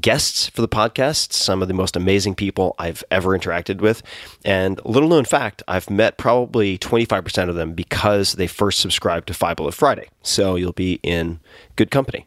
guests for the podcast, some of the most amazing people I've ever interacted with. And little known fact, I've met probably 25% of them because they first subscribed to Five Bullet Friday. So you'll be in good company.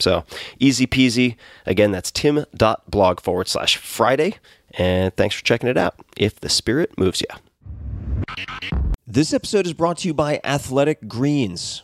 So easy peasy. Again, that's tim.blog forward slash Friday. And thanks for checking it out if the spirit moves you. This episode is brought to you by Athletic Greens.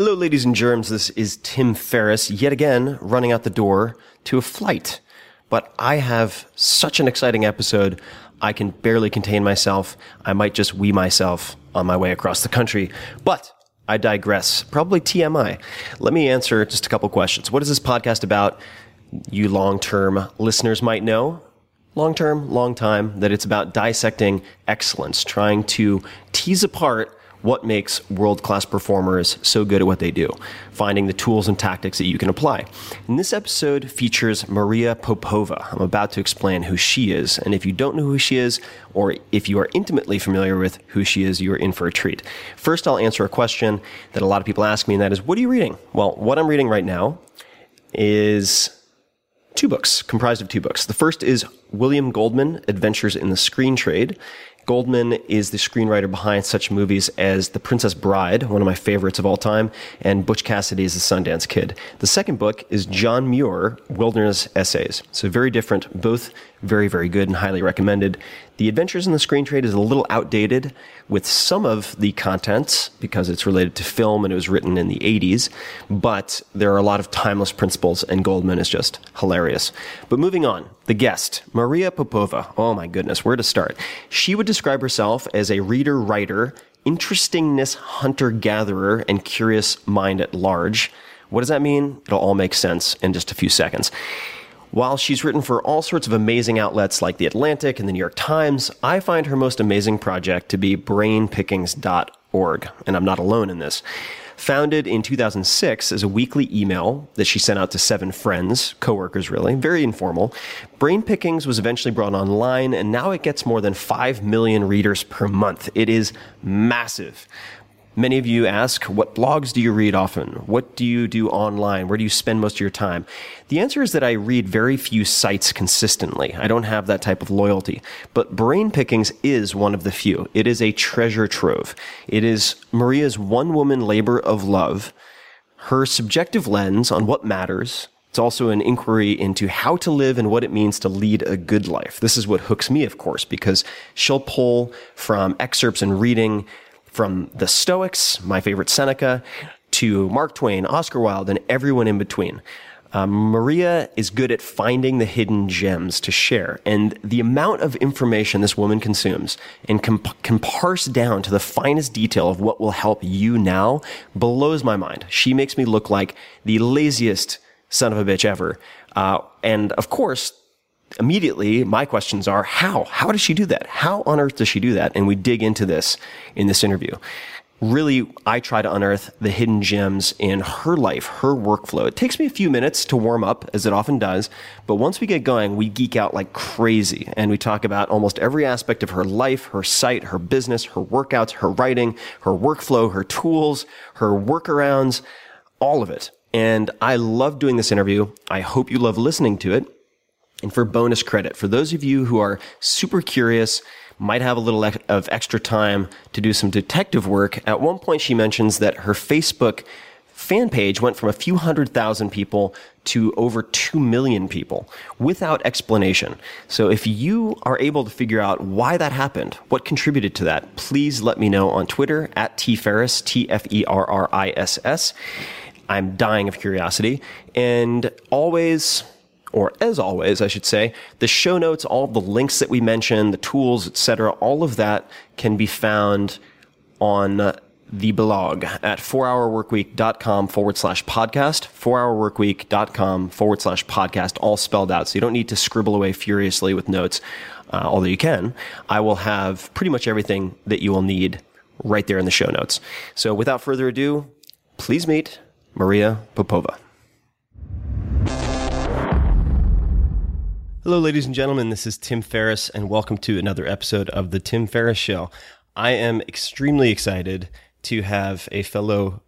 Hello, ladies and germs. This is Tim Ferriss, yet again running out the door to a flight. But I have such an exciting episode, I can barely contain myself. I might just wee myself on my way across the country. But I digress. Probably TMI. Let me answer just a couple questions. What is this podcast about? You long term listeners might know long term, long time, that it's about dissecting excellence, trying to tease apart what makes world class performers so good at what they do, finding the tools and tactics that you can apply. And this episode features Maria Popova. I'm about to explain who she is, and if you don't know who she is, or if you are intimately familiar with who she is, you are in for a treat. First, I'll answer a question that a lot of people ask me, and that is, What are you reading? Well, what I'm reading right now is two books, comprised of two books. The first is William Goldman, Adventures in the Screen Trade. Goldman is the screenwriter behind such movies as The Princess Bride, one of my favorites of all time, and Butch Cassidy Cassidy's The Sundance Kid. The second book is John Muir, Wilderness Essays. So very different, both very, very good and highly recommended. The Adventures in the Screen Trade is a little outdated with some of the contents because it's related to film and it was written in the 80s, but there are a lot of timeless principles and Goldman is just hilarious. But moving on, the guest, Maria Popova. Oh my goodness, where to start? She would describe herself as a reader writer, interestingness hunter gatherer, and curious mind at large. What does that mean? It'll all make sense in just a few seconds. While she's written for all sorts of amazing outlets like The Atlantic and The New York Times, I find her most amazing project to be brainpickings.org, and I'm not alone in this. Founded in 2006 as a weekly email that she sent out to seven friends, coworkers really, very informal, Brain Pickings was eventually brought online and now it gets more than 5 million readers per month. It is massive. Many of you ask, what blogs do you read often? What do you do online? Where do you spend most of your time? The answer is that I read very few sites consistently. I don't have that type of loyalty. But Brain Pickings is one of the few. It is a treasure trove. It is Maria's one woman labor of love, her subjective lens on what matters, it's also an inquiry into how to live and what it means to lead a good life. This is what hooks me, of course, because she'll pull from excerpts and reading from the Stoics, my favorite Seneca, to Mark Twain, Oscar Wilde, and everyone in between. Um, Maria is good at finding the hidden gems to share. And the amount of information this woman consumes and can, can parse down to the finest detail of what will help you now blows my mind. She makes me look like the laziest son of a bitch ever. Uh, and of course, immediately my questions are how? How does she do that? How on earth does she do that? And we dig into this in this interview. Really i try to unearth the hidden gems in her life her workflow. It takes me a few minutes to warm up as it often does but once we get going we geek out like crazy. And we talk about almost every aspect of her life her site her business her workouts her writing her workflow her tools her workarounds all of it. And i love doing this interview. I hope you love listening to it and for bonus credit, for those of you who are super curious, might have a little of extra time to do some detective work, at one point she mentions that her Facebook fan page went from a few hundred thousand people to over 2 million people without explanation. So if you are able to figure out why that happened, what contributed to that, please let me know on Twitter at tferriss, T-F-E-R-R-I-S-S. I'm dying of curiosity. And always or as always, I should say, the show notes, all the links that we mentioned, the tools, etc., all of that can be found on the blog at 4hourworkweek.com forward slash podcast, 4hourworkweek.com forward slash podcast, all spelled out. So you don't need to scribble away furiously with notes, uh, although you can. I will have pretty much everything that you will need right there in the show notes. So without further ado, please meet Maria Popova. Hello, ladies and gentlemen. This is Tim Ferriss, and welcome to another episode of The Tim Ferriss Show. I am extremely excited to have a fellow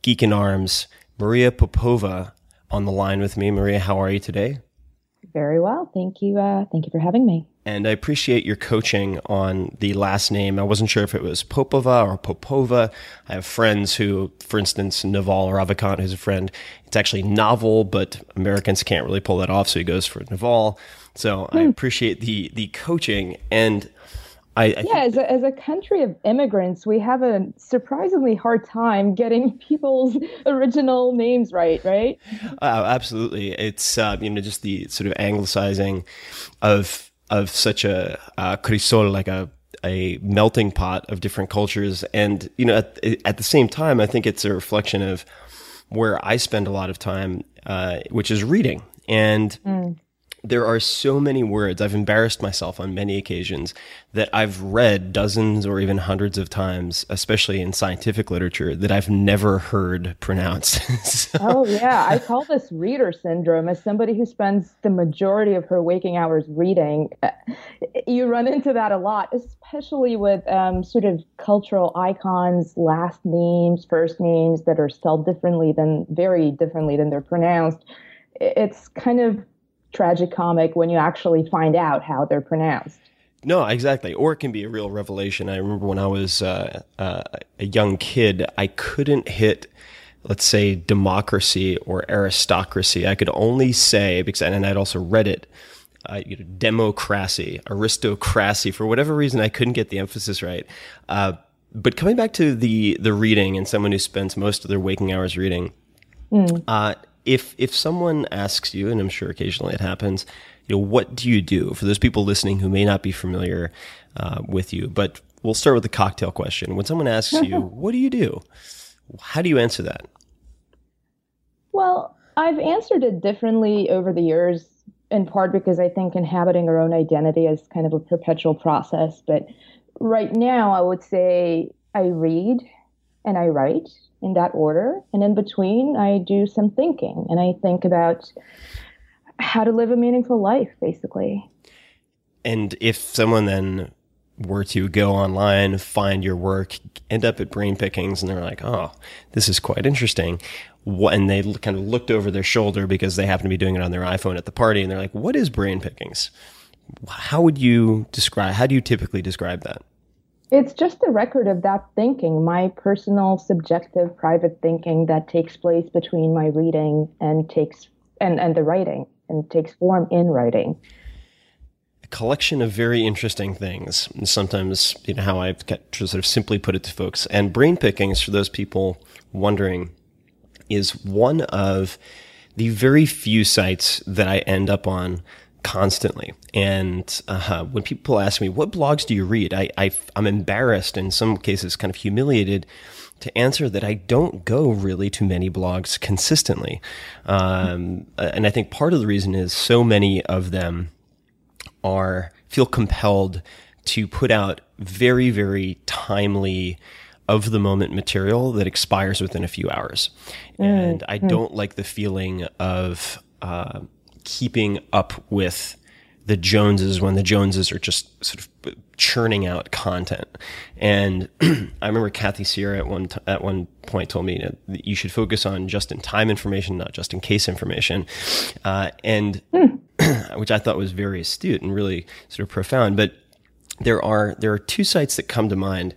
geek in arms, Maria Popova, on the line with me. Maria, how are you today? Very well. Thank you. Uh, thank you for having me. And I appreciate your coaching on the last name. I wasn't sure if it was Popova or Popova. I have friends who, for instance, Naval Ravikant, who's a friend, it's actually novel, but Americans can't really pull that off, so he goes for Naval. So I hmm. appreciate the the coaching and I, I yeah, as a, as a country of immigrants, we have a surprisingly hard time getting people's original names right, right? Uh, absolutely. It's, uh, you know, just the sort of anglicizing of of such a uh, crisol, like a a melting pot of different cultures, and you know, at, at the same time, I think it's a reflection of where I spend a lot of time, uh, which is reading. And mm. There are so many words. I've embarrassed myself on many occasions that I've read dozens or even hundreds of times, especially in scientific literature, that I've never heard pronounced. so. Oh, yeah. I call this reader syndrome as somebody who spends the majority of her waking hours reading. Uh, you run into that a lot, especially with um, sort of cultural icons, last names, first names that are spelled differently than, very differently than they're pronounced. It's kind of tragicomic when you actually find out how they're pronounced. No, exactly. Or it can be a real revelation. I remember when I was uh, uh, a young kid, I couldn't hit, let's say, democracy or aristocracy. I could only say because, and I'd also read it. Uh, you know, democracy, aristocracy. For whatever reason, I couldn't get the emphasis right. Uh, but coming back to the the reading and someone who spends most of their waking hours reading, mm if if someone asks you, and I'm sure occasionally it happens, you know, what do you do? For those people listening who may not be familiar uh, with you, but we'll start with the cocktail question. When someone asks you, "What do you do?" How do you answer that? Well, I've answered it differently over the years, in part because I think inhabiting our own identity is kind of a perpetual process. But right now, I would say I read and I write in that order. And in between, I do some thinking and I think about how to live a meaningful life, basically. And if someone then were to go online, find your work, end up at brain pickings, and they're like, oh, this is quite interesting. And they kind of looked over their shoulder because they happen to be doing it on their iPhone at the party, and they're like, what is brain pickings? How would you describe, how do you typically describe that? It's just a record of that thinking, my personal, subjective, private thinking that takes place between my reading and takes and, and the writing and takes form in writing. A collection of very interesting things. And sometimes, you know, how I've sort of simply put it to folks. And brain pickings, for those people wondering, is one of the very few sites that I end up on constantly. And uh, when people ask me, what blogs do you read? I, I, I'm embarrassed, in some cases, kind of humiliated to answer that I don't go really to many blogs consistently. Um, and I think part of the reason is so many of them are feel compelled to put out very, very timely, of the moment material that expires within a few hours. Mm. And I mm. don't like the feeling of uh, keeping up with the Joneses when the Joneses are just sort of churning out content. And I remember Kathy Sierra at one t- at one point told me that you should focus on just in time information, not just in case information, uh, and which I thought was very astute and really sort of profound. But there are there are two sites that come to mind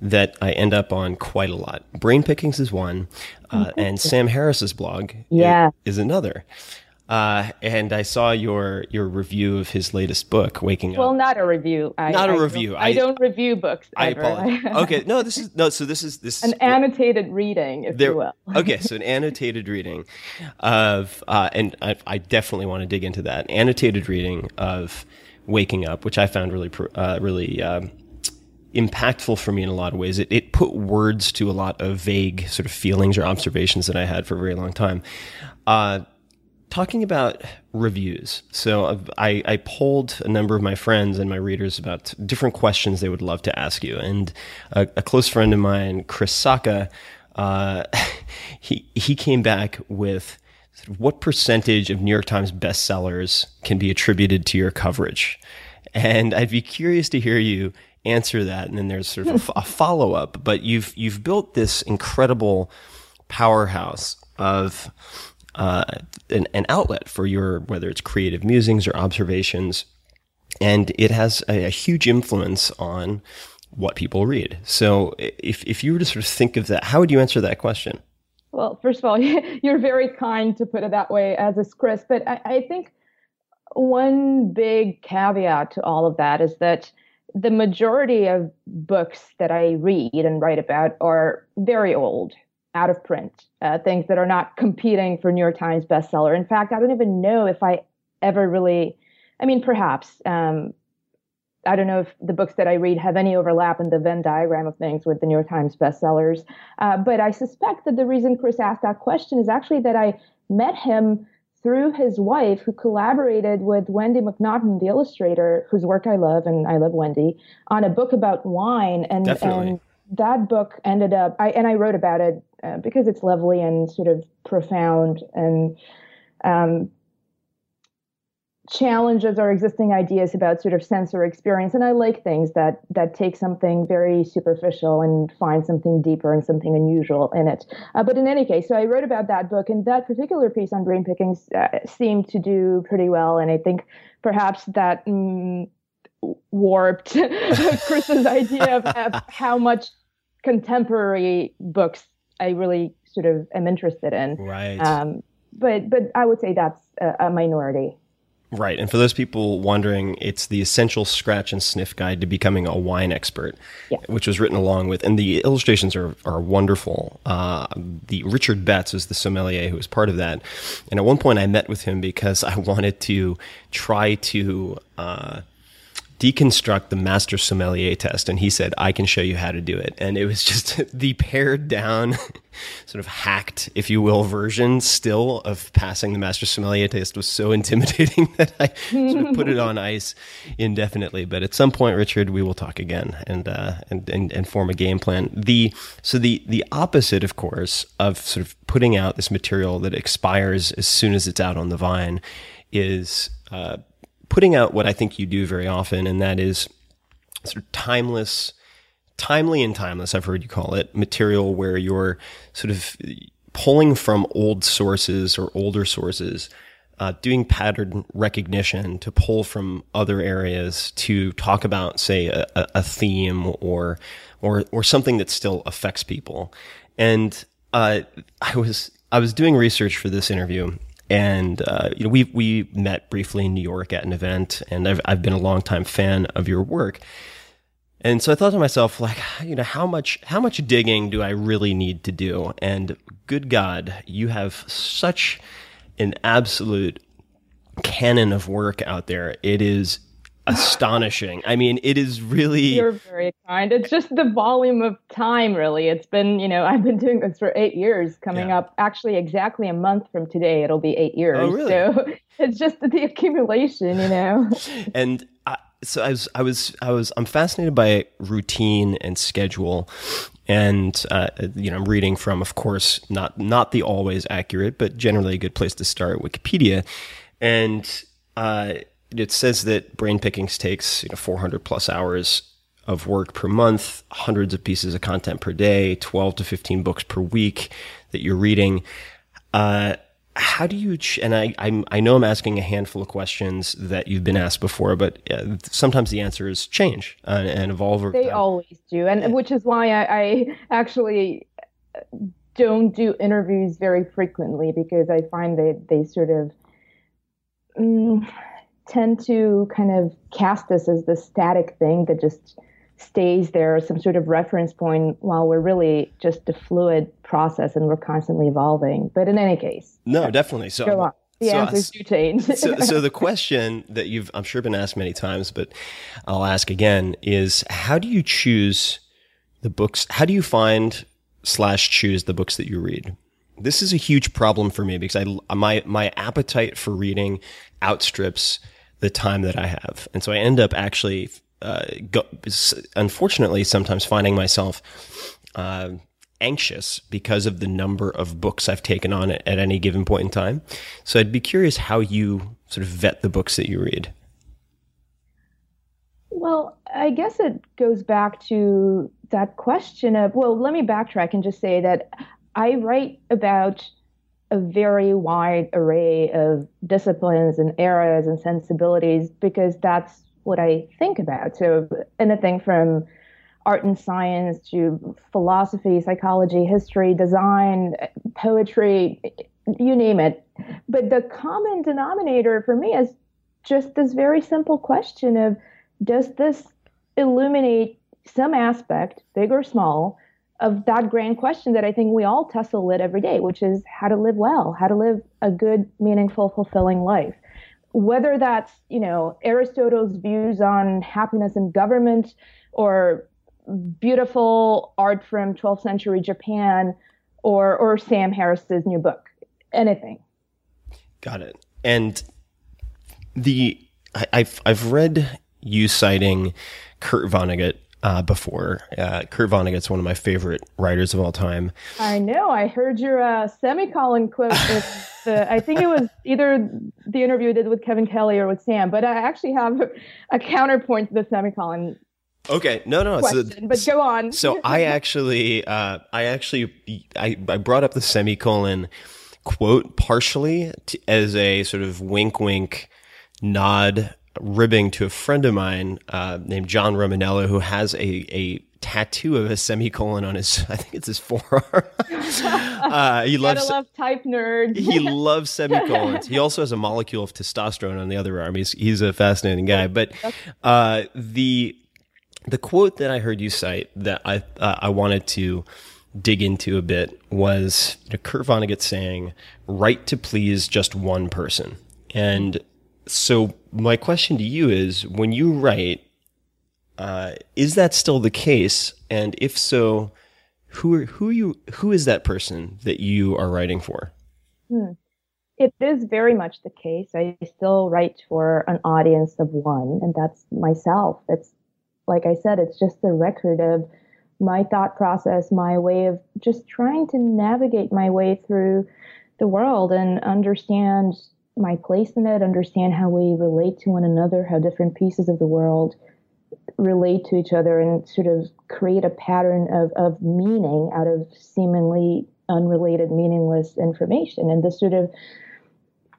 that I end up on quite a lot. Brain Pickings is one, uh, and Sam Harris's blog yeah. is, is another. Uh, and I saw your your review of his latest book, Waking Up. Well, not a review. I, not a I review. Don't, I, I, don't review books. I apologize. okay, no, this is no. So this is this an annotated reading, if there, you will. okay, so an annotated reading of, uh, and I, I, definitely want to dig into that annotated reading of Waking Up, which I found really uh, really. Um, impactful for me in a lot of ways. It, it put words to a lot of vague sort of feelings or observations that I had for a very long time. Uh, talking about reviews. So I, I polled a number of my friends and my readers about different questions they would love to ask you. And a, a close friend of mine, Chris Sacca, uh, he, he came back with what percentage of New York Times bestsellers can be attributed to your coverage? And I'd be curious to hear you answer that. And then there's sort of a, a follow up, but you've, you've built this incredible powerhouse of uh, an, an, outlet for your whether it's creative musings or observations, and it has a, a, huge influence on what people read. So, if if you were to sort of think of that, how would you answer that question? Well, first of all, you're very kind to put it that way, as is Chris. But I, I think one big caveat to all of that is that the majority of books that I read and write about are very old out of print, uh, things that are not competing for New York Times bestseller. In fact, I don't even know if I ever really, I mean, perhaps. Um, I don't know if the books that I read have any overlap in the Venn diagram of things with the New York Times bestsellers. Uh, but I suspect that the reason Chris asked that question is actually that I met him through his wife, who collaborated with Wendy MacNaughton, the illustrator, whose work I love, and I love Wendy, on a book about wine. And, Definitely. and that book ended up, I, and I wrote about it uh, because it's lovely and sort of profound and um, challenges our existing ideas about sort of sensory experience. And I like things that that take something very superficial and find something deeper and something unusual in it. Uh, but in any case, so I wrote about that book, and that particular piece on brain pickings uh, seemed to do pretty well. And I think perhaps that. Mm, warped Chris's idea of, of how much contemporary books I really sort of am interested in. Right. Um, but but I would say that's a, a minority. Right. And for those people wondering, it's the essential scratch and sniff guide to becoming a wine expert, Yeah. which was written along with, and the illustrations are, are wonderful. Uh, the Richard Betts is the sommelier who was part of that. And at one point I met with him because I wanted to try to, uh, deconstruct the master sommelier test and he said i can show you how to do it. And it was just the pared down sort of hacked if you will version still of passing the master sommelier test was so intimidating that i sort of put it on ice indefinitely. But at some point richard we will talk again and uh, and, and and form a game plan. The so the the opposite of course of sort of putting out this material that expires as soon as it's out on the vine is uh, putting out what I think you do very often, and that is sort of timeless, timely and timeless, I've heard you call it, material where you're sort of pulling from old sources or older sources, uh, doing pattern recognition to pull from other areas to talk about, say, a, a theme or, or, or something that still affects people. And, uh, I was, I was doing research for this interview and uh, you know we we met briefly in New York at an event, and I've I've been a longtime fan of your work. And so I thought to myself, like, you know, how much how much digging do I really need to do? And good God, you have such an absolute canon of work out there. It is astonishing. I mean, it is really You're very kind. It's just the volume of time, really. It's been, you know, I've been doing this for eight years, coming Yeah. up actually exactly a month from today. It'll be eight years. Oh, really? So it's just the accumulation, you know. and I, so I was, I was, I was, I'm fascinated by routine and schedule, and uh, you know, I'm reading from, of course, not not the always accurate, but generally a good place to start, Wikipedia, and uh, it says that brain pickings takes you know 400 plus hours of work per month, hundreds of pieces of content per day, 12 to 15 books per week that you're reading. Uh, how do you ch- and I, I'm, I know I'm asking a handful of questions that you've been asked before, but uh, sometimes the answers change uh, and evolve. over They always do, and which is why I, I actually don't do interviews very frequently because I find that they sort of mm, tend to kind of cast us as the static thing that just stays there, some sort of reference point, while we're really just a fluid process and we're constantly evolving. But in any case, no, definitely. So, go on. The so- answers do change. so, so the question that you've, I'm sure, been asked many times, but I'll ask again: is how do you choose the books? How do you find slash choose the books that you read? This is a huge problem for me because I my my appetite for reading outstrips the time that I have, and so I end up actually, uh, go, unfortunately, sometimes finding myself. Uh, anxious because of the number of books I've taken on at, at any given point in time. So I'd be curious how you sort of vet the books that you read. Well, I guess it goes back to that question of, well, let me backtrack and just say that I write about a very wide array of disciplines and eras and sensibilities because that's what I think about. So anything from art and science to philosophy, psychology, history, design, poetry, you name it. But the common denominator for me is just this very simple question of does this illuminate some aspect, big or small, of that grand question that I think we all tussle with every day, which is how to live well, how to live a good, meaningful, fulfilling life. Whether that's, you know, Aristotle's views on happiness and government or beautiful art from 12th century Japan or or Sam Harris's new book. Anything. Got it. And the I, I've I've read you citing Kurt Vonnegut uh, before. Uh, Kurt Vonnegut's one of my favorite writers of all time. I know. I heard your uh, semicolon quote. With the, I think it was either the interview you did with Kevin Kelly or with Sam, but I actually have a counterpoint to the semicolon Okay, no, no. question. So, but go on. so I actually, uh, I actually, I, I brought up the semicolon quote partially as a sort of wink, wink, nod, ribbing to a friend of mine uh, named John Romaniello, who has a a tattoo of a semicolon on his, I think it's his forearm. uh, he loves. love type nerds. He loves semicolons. He also has a molecule of testosterone on the other arm. He's he's a fascinating guy. But uh, the the quote that I heard you cite that I uh, I wanted to dig into a bit was you know, Kurt Vonnegut saying, "Write to please just one person." And so my question to you is, when you write, uh, is that still the case? And if so, who are, who are you who is that person that you are writing for? It is very much the case. I still write for an audience of one, and that's myself. It's like I said, it's just a record of my thought process, my way of just trying to navigate my way through the world and understand my place in it, understand how we relate to one another, how different pieces of the world relate to each other, and sort of create a pattern of, of meaning out of seemingly unrelated, meaningless information. And this sort of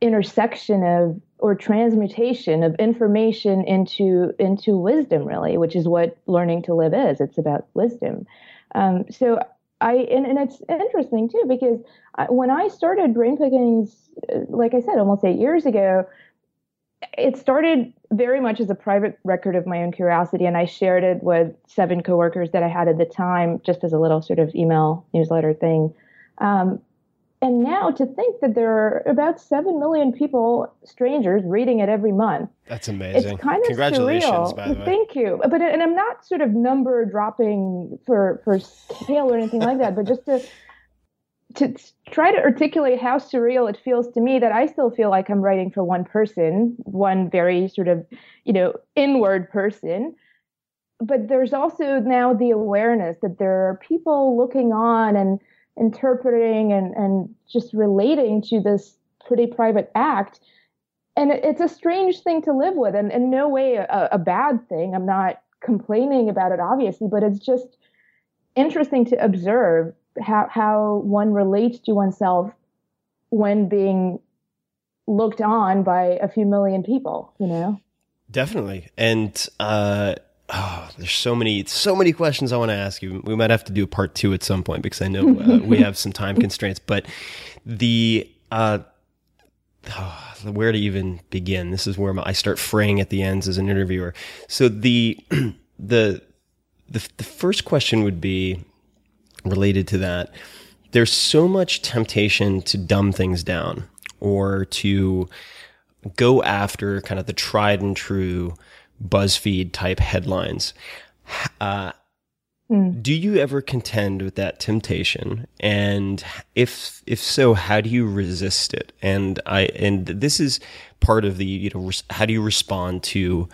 intersection of or transmutation of information into into wisdom really which is what learning to live is it's about wisdom um, so i and, and it's interesting too because I, when i started brain pickings uh, like i said almost eight years ago it started very much as a private record of my own curiosity and i shared it with seven coworkers that i had at the time just as a little sort of email newsletter thing. Um, and now to think that there are about 7 million people, strangers, reading it every month. That's amazing. It's kind of Congratulations, surreal. by the way. Thank you. But and I'm not sort of number dropping for for scale or anything like that, but just to to try to articulate how surreal it feels to me that I still feel like I'm writing for one person, one very sort of, you know, inward person. But there's also now the awareness that there are people looking on and interpreting and, and just relating to this pretty private act. And it- it's a strange thing to live with, and in no way a, a bad thing. I'm not complaining about it, obviously, but it's just interesting to observe how, how one relates to oneself when being looked on by a few million people, you know? Definitely. And uh, oh, there's so many, so many questions I want to ask you. We might have to do a part two at some point because I know uh, we have some time constraints. But the uh, oh, where to even begin? This is where my, I start fraying at the ends as an interviewer. So the the the the first question would be related to that. There's so much temptation to dumb things down or to go after kind of the tried and true BuzzFeed type headlines. Uh, Do you ever contend with that temptation? And if if so, how do you resist it? And I and this is part of the you know how do you respond to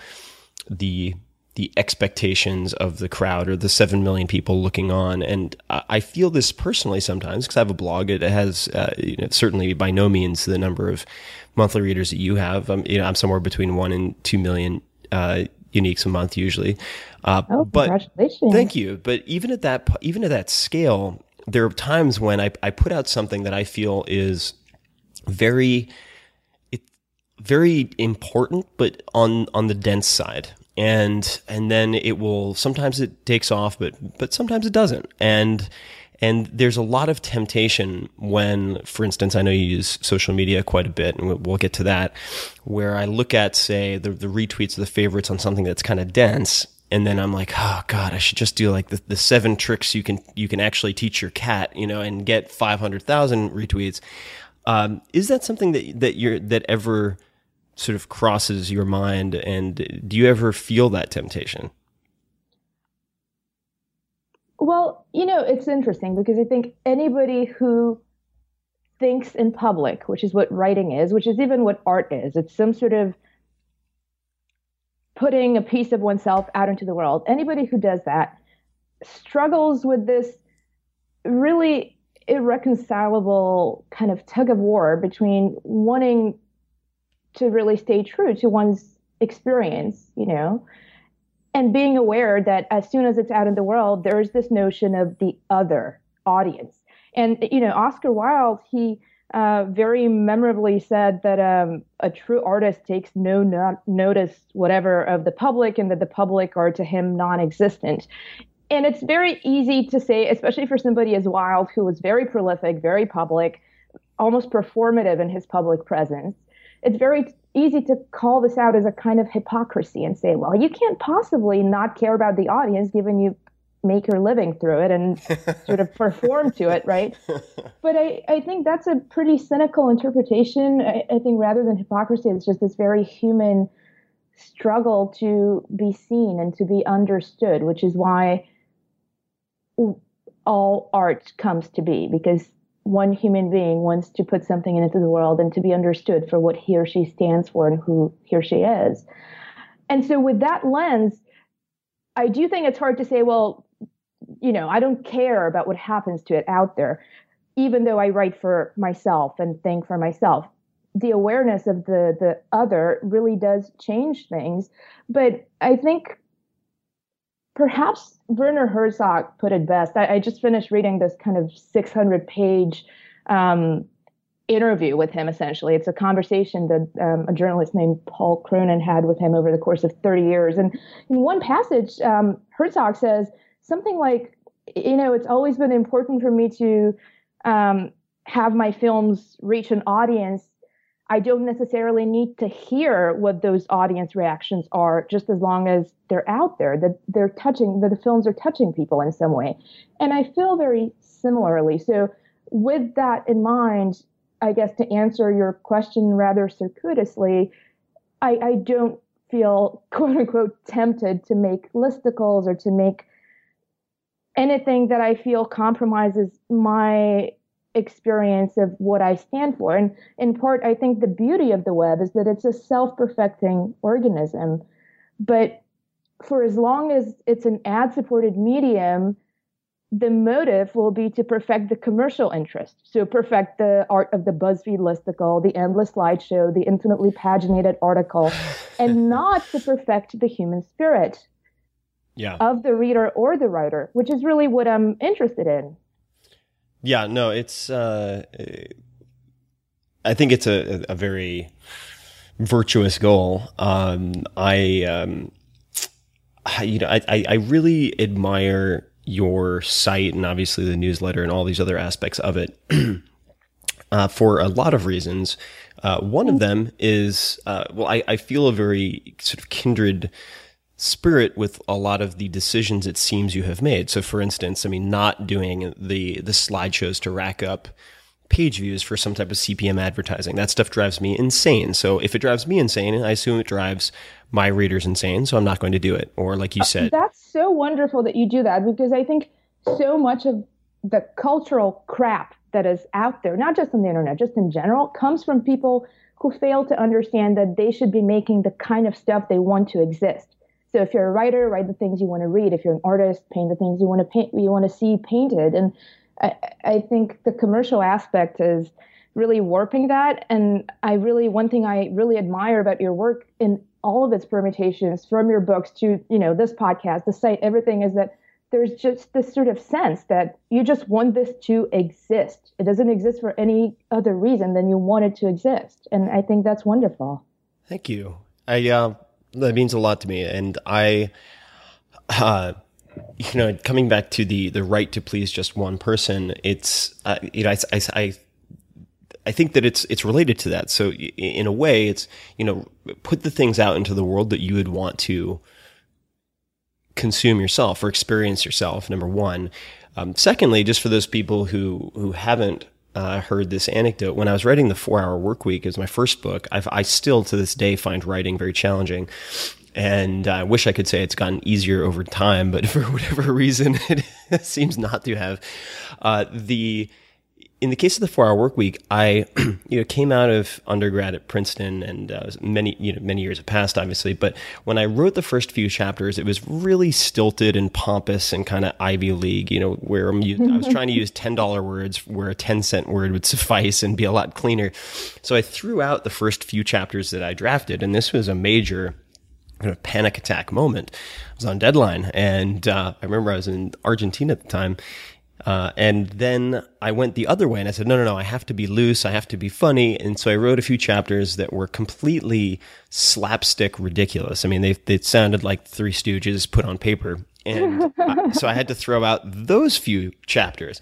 the the expectations of the crowd or the 7 million people looking on. And I I feel this personally sometimes because I have a blog. It has, uh, you know, certainly by no means the number of monthly readers that you have. I'm, you know, I'm somewhere between one and 2 million, uh, uniques a month usually. Uh, Oh, but congratulations. thank you. But even at that, even at that scale, there are times when I, I put out something that I feel is very it very important but on on the dense side and and then it will sometimes it takes off but but sometimes it doesn't and and there's a lot of temptation when for instance i know you use social media quite a bit and we'll, get to that where i look at say the, the retweets or the favorites on something that's kind of dense and then I'm like, oh god, I should just do like the, the seven tricks you can you can actually teach your cat, you know, and get five hundred thousand retweets. Um, is that something that that you're that ever sort of crosses your mind, and do you ever feel that temptation? Well, you know, it's interesting because I think anybody who thinks in public, which is what writing is, which is even what art is. It's some sort of putting a piece of oneself out into the world. Anybody who does that struggles with this really irreconcilable kind of tug of war between wanting to really stay true to one's experience, you know, and being aware that as soon as it's out in the world, there's this notion of the other audience. And, you know, Oscar Wilde, he uh, very memorably said that um, a true artist takes no, no notice whatever of the public and that the public are to him non existent. And it's very easy to say, especially for somebody as Wilde, who was very prolific, very public, almost performative in his public presence. It's very easy to call this out as a kind of hypocrisy and say, well, you can't possibly not care about the audience given you make your living through it and sort of perform to it, right? But I, I think that's a pretty cynical interpretation. I, I think rather than hypocrisy, it's just this very human struggle to be seen and to be understood, which is why all art comes to be because one human being wants to put something into the world and to be understood for what he or she stands for and who he or she is. And so, with that lens, I do think it's hard to say, well, you know, I don't care about what happens to it out there, even though I write for myself and think for myself. The awareness of the the other really does change things, but I think perhaps Werner Herzog put it best. I, I just finished reading this kind of 600 page um, interview with him, essentially. It's a conversation that um, a journalist named Paul Cronin had with him over the course of 30 years. And in one passage, um, Herzog says something like, you know, it's always been important for me to um, have my films reach an audience I don't necessarily need to hear what those audience reactions are, just as long as they're out there, that they're touching, that the films are touching people in some way. And I feel very similarly. So, with that in mind, I guess to answer your question rather circuitously, I, I don't feel quote unquote tempted to make listicles or to make anything that I feel compromises my experience of what I stand for. And in part, I think the beauty of the web is that it's a self perfecting organism. But for as long as it's an ad supported medium, the motive will be to perfect the commercial interest. So, perfect the art of the BuzzFeed listicle, the endless slideshow, the infinitely paginated article, and not to perfect the human spirit yeah. of the reader or the writer, which is really what I'm interested in. Yeah, no, it's. Uh, I think it's a, a very virtuous goal. Um, I, um, you know, I, I really admire your site and obviously the newsletter and all these other aspects of it uh, for a lot of reasons. Uh, one of them is, uh, well, I, I feel a very sort of kindred spirit with a lot of the decisions it seems you have made. So, for instance, I mean, not doing the the slideshows to rack up page views for some type of CPM advertising. That stuff drives me insane. So, if it drives me insane, I assume it drives my readers insane. So, I'm not going to do it. Or, like you uh, said, that's so wonderful that you do that because I think so much of the cultural crap that is out there, not just on the internet, just in general, comes from people who fail to understand that they should be making the kind of stuff they want to exist. So if you're a writer, write the things you want to read. If you're an artist, paint the things you want to paint, you want to see painted. And I, I think the commercial aspect is really warping that. And I really, one thing I really admire about your work in all of its permutations, from your books to you know this podcast, the site, everything, is that there's just this sort of sense that you just want this to exist. It doesn't exist for any other reason than you want it to exist. And I think that's wonderful. Thank you. I uh, that means a lot to me. And I, uh, you know, coming back to the the right to please just one person, it's uh, you know, I, I, I I think that it's it's related to that. So in a way, it's you know, put the things out into the world that you would want to consume yourself or experience yourself. Number one. Um, secondly, just for those people who who haven't uh, heard this anecdote when I was writing the Four Hour Work Week. It was my first book. I've, I still to this day find writing very challenging, and I wish I could say it's gotten easier over time, but for whatever reason, it seems not to have. Uh, the in the case of the four hour work week, I you know came out of undergrad at Princeton and uh, many you know many years have passed obviously, but when I wrote the first few chapters, it was really stilted and pompous and kind of Ivy League, you know, where I was trying to use ten dollar words where a ten cent word would suffice and be a lot cleaner. So I threw out the first few chapters that I drafted, and this was a major kind of panic attack moment. I was on deadline, and uh, I remember I was in Argentina at the time uh, and then I went the other way and I said, no, no, no, I have to be loose. I have to be funny. And so I wrote a few chapters that were completely slapstick ridiculous. I mean, they, they sounded like Three Stooges put on paper. And I, so I had to throw out those few chapters.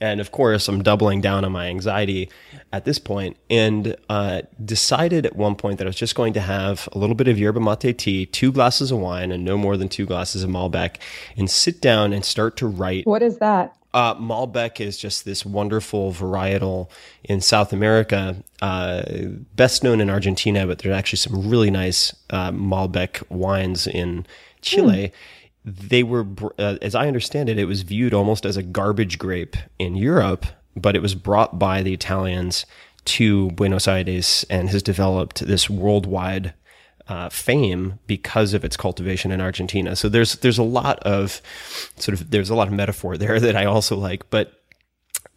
And of course, I'm doubling down on my anxiety at this point and uh, decided at one point that I was just going to have a little bit of yerba mate tea, two glasses of wine, and no more than two glasses of Malbec, and sit down and start to write. What is that? Uh, Malbec is just this wonderful varietal in South America, uh, best known in Argentina, but there's actually some really nice uh, Malbec wines in Chile. Mm. They were, uh, as I understand it, it was viewed almost as a garbage grape in Europe, but it was brought by the Italians to Buenos Aires and has developed this worldwide uh, fame because of its cultivation in Argentina. So there's there's a lot of sort of there's a lot of metaphor there that I also like, but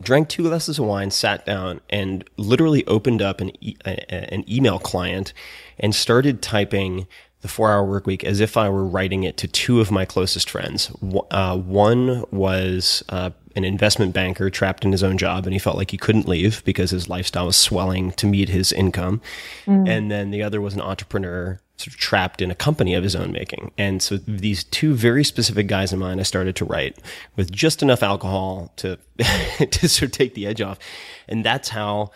drank two glasses of wine, sat down, and literally opened up an an email client and started typing the four hour work week as if I were writing it to two of my closest friends. Uh, one was uh, an investment banker trapped in his own job and he felt like he couldn't leave because his lifestyle was swelling to meet his income. Mm. And then the other was an entrepreneur sort of trapped in a company of his own making. And so these two very specific guys in mind, I started to write with just enough alcohol to, to sort of take the edge off. And that's how,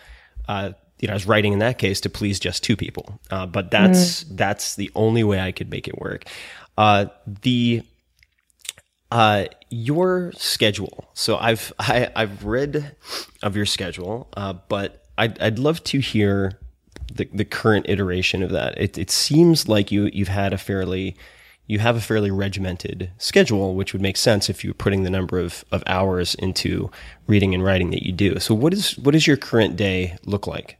uh, you know, I was writing in that case to please just two people. Uh, but that's, mm. that's the only way I could make it work. Uh, the, uh, your schedule. So I've I, have i have read of your schedule, uh, but I'd I'd love to hear the the current iteration of that. It it seems like you you've had a fairly you have a fairly regimented schedule, which would make sense if you were putting the number of, of hours into reading and writing that you do. So what is what does your current day look like?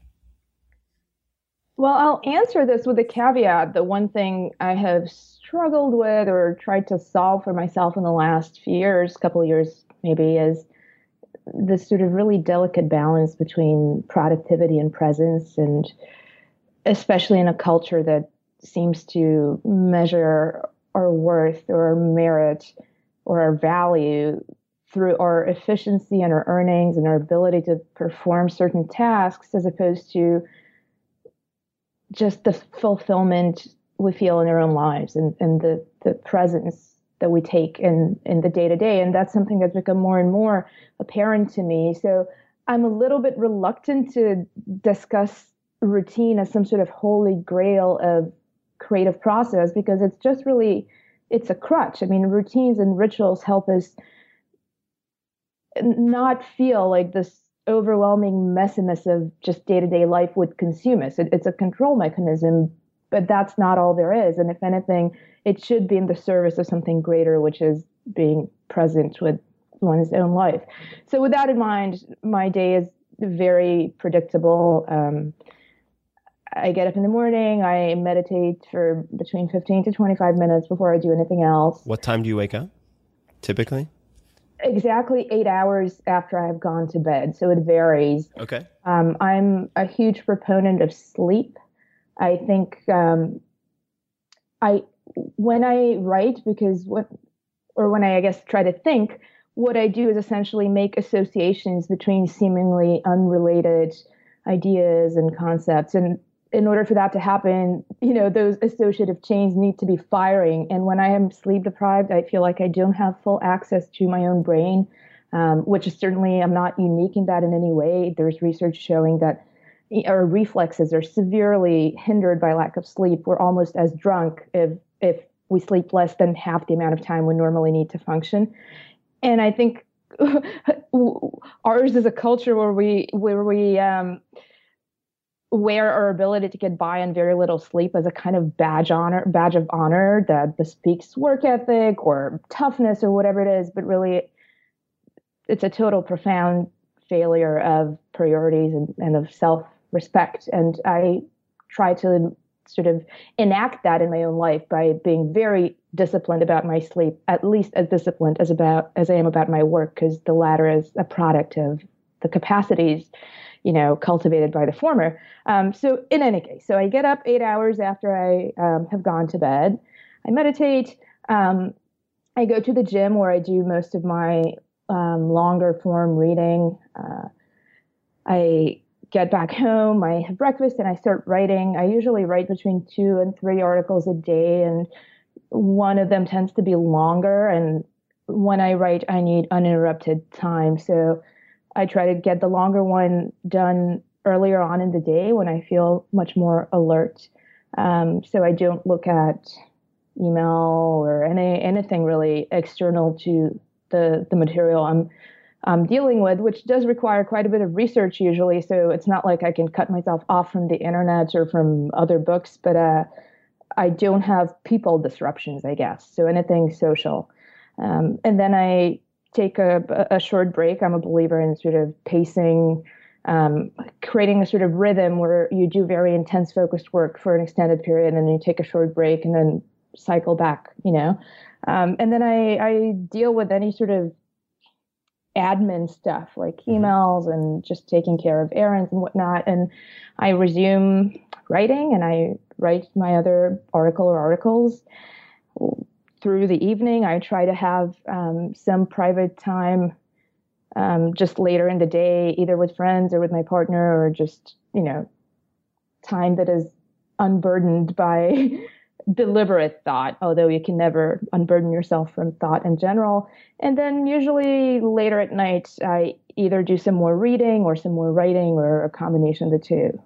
Well, I'll answer this with a caveat. The one thing I have struggled with or tried to solve for myself in the last few years, couple of years maybe, is this sort of really delicate balance between productivity and presence, and especially in a culture that seems to measure our worth or our merit or our value through our efficiency and our earnings and our ability to perform certain tasks as opposed to just the fulfillment we feel in our own lives and, and the, the presence that we take in, in the day to day. And that's something that's become more and more apparent to me. So I'm a little bit reluctant to discuss routine as some sort of holy grail of creative process because it's just really it's a crutch. I mean, routines and rituals help us not feel like this overwhelming messiness of just day to day life would consume us. It, it's a control mechanism, but that's not all there is. And if anything, it should be in the service of something greater, which is being present with one's own life. So, with that in mind, my day is very predictable. Um, I get up in the morning, I meditate for between 15 to 25 minutes before I do anything else. What time do you wake up typically? Exactly eight hours after I've gone to bed. So it varies. Okay. Um, I'm a huge proponent of sleep. I think um, I when I write because what or when I, I guess try to think, what I do is essentially make associations between seemingly unrelated ideas and concepts and in order for that to happen, you know, those associative chains need to be firing. And when I am sleep deprived, I feel like I don't have full access to my own brain, um, which is certainly, I'm not unique in that in any way. There's research showing that our reflexes are severely hindered by lack of sleep. We're almost as drunk if if we sleep less than half the amount of time we normally need to function. And I think ours is a culture where we where we um, wear our ability to get by on very little sleep as a kind of badge honor badge of honor that bespeaks work ethic or toughness or whatever it is. But really, it's a total profound failure of priorities and, and of self respect. And I try to sort of enact that in my own life by being very disciplined about my sleep, at least as disciplined as about as I am about my work, because the latter is a product of the capacities, you know, cultivated by the former. Um, so in any case, so I get up eight hours after I um, have gone to bed. I meditate. Um, I go to the gym where I do most of my um, longer form reading. Uh, I get back home, I have breakfast, and I start writing. I usually write between two and three articles a day, and one of them tends to be longer. And when I write, I need uninterrupted time. So I try to get the longer one done earlier on in the day when I feel much more alert. Um, so I don't look at email or any anything really external to the the material I'm um, dealing with, which does require quite a bit of research usually. So it's not like I can cut myself off from the internet or from other books, but uh, I don't have people disruptions, I guess. So anything social. Um, and then I take a, a short break. I'm a believer in sort of pacing, um, creating a sort of rhythm where you do very intense focused work for an extended period, and then you take a short break and then cycle back, you know. Um, and then I, I deal with any sort of admin stuff like mm-hmm. emails and just taking care of errands and whatnot. And I resume writing and I write my other article or articles through the evening. I try to have um, some private time um, just later in the day, either with friends or with my partner, or just, you know, time that is unburdened by deliberate thought, although you can never unburden yourself from thought in general. And then usually later at night, I either do some more reading or some more writing or a combination of the two.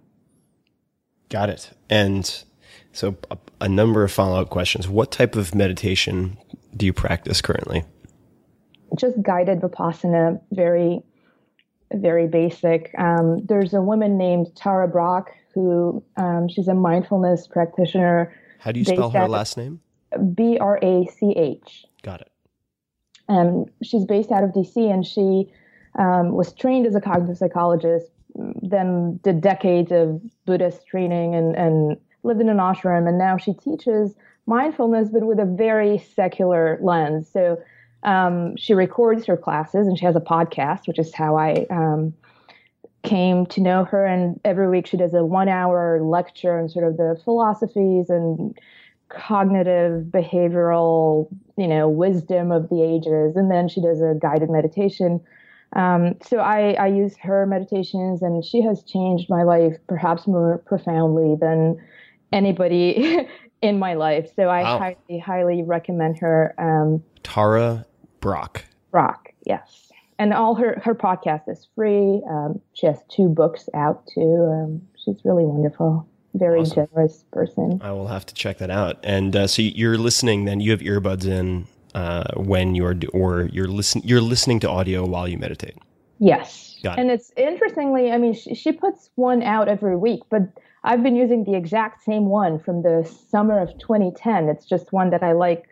Got it. And so a, a number of follow up questions. What type of meditation do you practice currently? Just guided vipassana, very, very basic. Um, there's a woman named Tara Brach who um, she's a mindfulness practitioner how do you spell her last name? B R A C H. Got it. Um, she's based out of DC and she um, was trained as a cognitive psychologist, then did decades of Buddhist training and, and lived in an ashram. And now she teaches mindfulness, but with a very secular lens. So um, she records her classes and she has a podcast, which is how I um, came to know her and every week she does a one hour lecture on sort of the philosophies and cognitive behavioral you know wisdom of the ages and then she does a guided meditation um, so I, I use her meditations and she has changed my life perhaps more profoundly than anybody in my life so i wow. highly highly recommend her um, tara Brach. Brach, yes and all her her podcast is free. Um, she has two books out too. Um, she's really wonderful, very awesome. generous person. I will have to check that out. And uh, so you're listening. Then you have earbuds in uh, when you're or you're listen you're listening to audio while you meditate. Yes, and it's interestingly. I mean, she, she puts one out every week, but I've been using the exact same one from the summer of 2010. It's just one that I like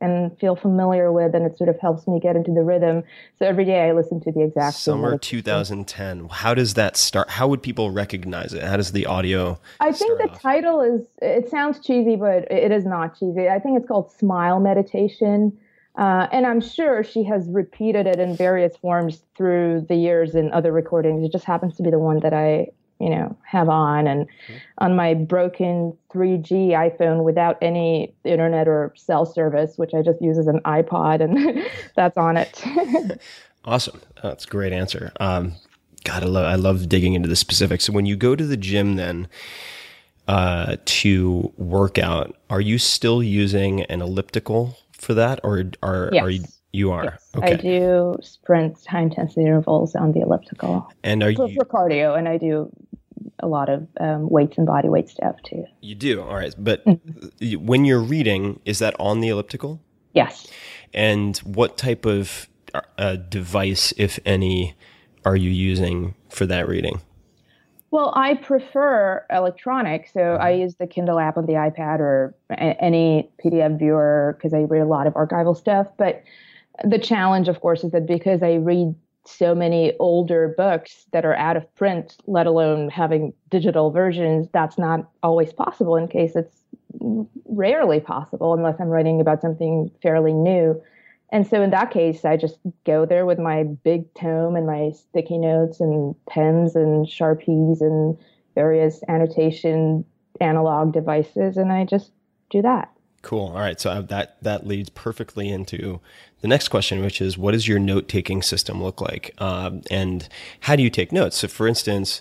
and feel familiar with, and it sort of helps me get into the rhythm. So every day I listen to the exact same. summer 2010. How does that start? How would people recognize it? How does the audio? I think the off? title is. It sounds cheesy, but it is not cheesy. I think it's called Smile Meditation. Uh, and I'm sure she has repeated it in various forms through the years in other recordings. It just happens to be the one that I you know have on and mm-hmm. on my broken 3G iPhone without any internet or cell service which I just use as an iPod and that's on it. awesome. That's a great answer. Um, God, I love, I love digging into the specifics. So when you go to the gym then uh, to work out, are you still using an elliptical for that or are, yes. are you you are. Yes, okay. I do sprints, high intensity intervals on the elliptical. And are for, you for cardio? And I do a lot of um, weights and body weight stuff too. You do, all right. But mm-hmm. when you're reading, is that on the elliptical? Yes. And what type of uh, device, if any, are you using for that reading? Well, I prefer electronic, so I mm-hmm. use the Kindle app on the iPad or a- any PDF viewer because I read a lot of archival stuff. But the challenge, of course, is that because I read so many older books that are out of print, let alone having digital versions, that's not always possible in case it's rarely possible unless I'm writing about something fairly new. And so in that case, I just go there with my big tome and my sticky notes and pens and Sharpies and various annotation analog devices, and I just do that. Cool. All right. So that that leads perfectly into the next question, which is, what does your note taking system look like, um, and how do you take notes? So, for instance,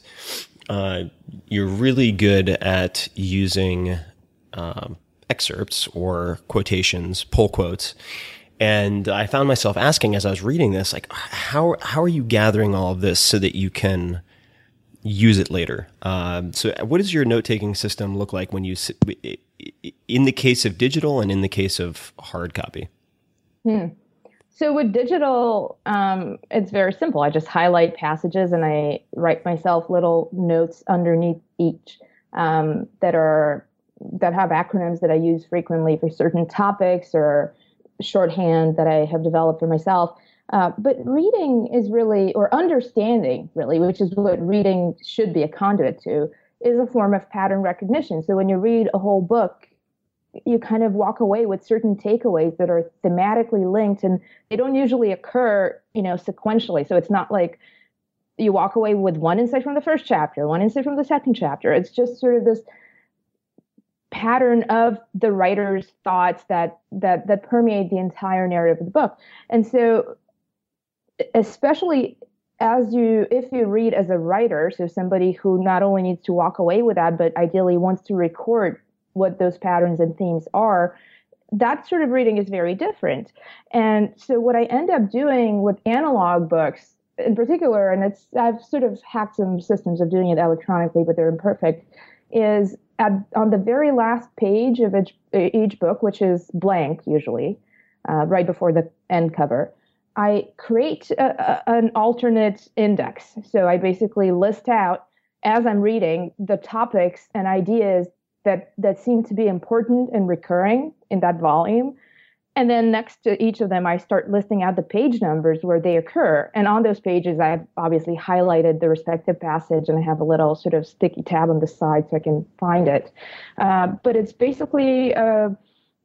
uh, you're really good at using um, excerpts or quotations, pull quotes. And I found myself asking as I was reading this, like, how how are you gathering all of this so that you can use it later? Um, so, what does your note taking system look like when you, in the case of digital and in the case of hard copy? Hmm. So with digital, um, it's very simple. I just highlight passages and I write myself little notes underneath each um, that are that have acronyms that I use frequently for certain topics or shorthand that I have developed for myself. Uh, but reading is really, or understanding really, which is what reading should be a conduit to, is a form of pattern recognition. So when you read a whole book, you kind of walk away with certain takeaways that are thematically linked and they don't usually occur, you know, sequentially. So it's not like you walk away with one insight from the first chapter, one insight from the second chapter. It's just sort of this pattern of the writer's thoughts that that that permeate the entire narrative of the book. And so especially as you if you read as a writer, so somebody who not only needs to walk away with that, but ideally wants to record what those patterns and themes are, that sort of reading is very different. And so what I end up doing with analog books in particular, and it's I've sort of hacked some systems of doing it electronically, but they're imperfect, is at, on the very last page of each, each book, which is blank usually, uh, right before the end cover, I create a, a, an alternate index. So I basically list out as I'm reading the topics and ideas that that seem to be important and recurring in that volume and then next to each of them, I start listing out the page numbers where they occur. And on those pages, I've obviously highlighted the respective passage and I have a little sort of sticky tab on the side so I can find it. Uh, but it's basically uh,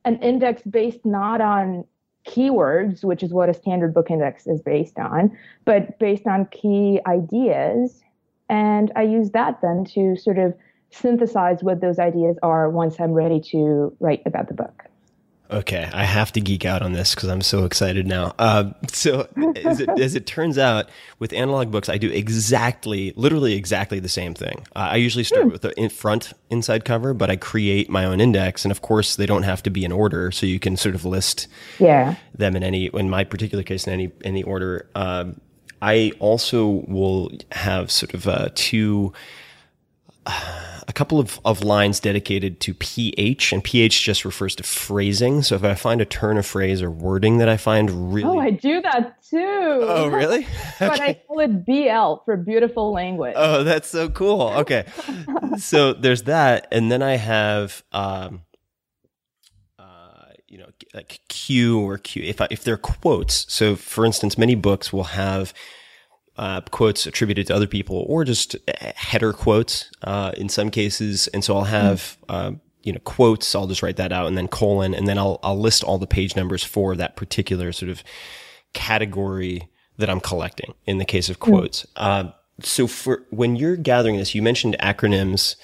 an index based not on keywords, which is what a standard book index is based on, but based on key ideas. And I use that then to sort of synthesize what those ideas are once I'm ready to write about the book. Okay, I have to geek out on this because I'm so excited now. Uh, so, as it, as it, turns out, with analog books, I do exactly, literally exactly the same thing. Uh, I usually start hmm. with the in front inside cover, but I create my own index, and of course, they don't have to be in order, so you can sort of list yeah. them in any, in my particular case, in any any order. Um, I also will have sort of uh, two a couple of, of lines dedicated to ph and ph just refers to phrasing. So if i find a turn of phrase or wording that i find really oh i do that too. Oh really? But okay. i call it bl for beautiful language. Oh that's so cool. Okay. So there's that and then i have um uh, you know like q or q if I, if they're quotes. So for instance many books will have uh, quotes attributed to other people or just header quotes uh, in some cases. And so I'll have, uh, you know, quotes. I'll just write that out and then colon, and then I'll, I'll list all the page numbers for that particular sort of category that I'm collecting in the case of quotes. Mm. so for when you're gathering this, you mentioned acronyms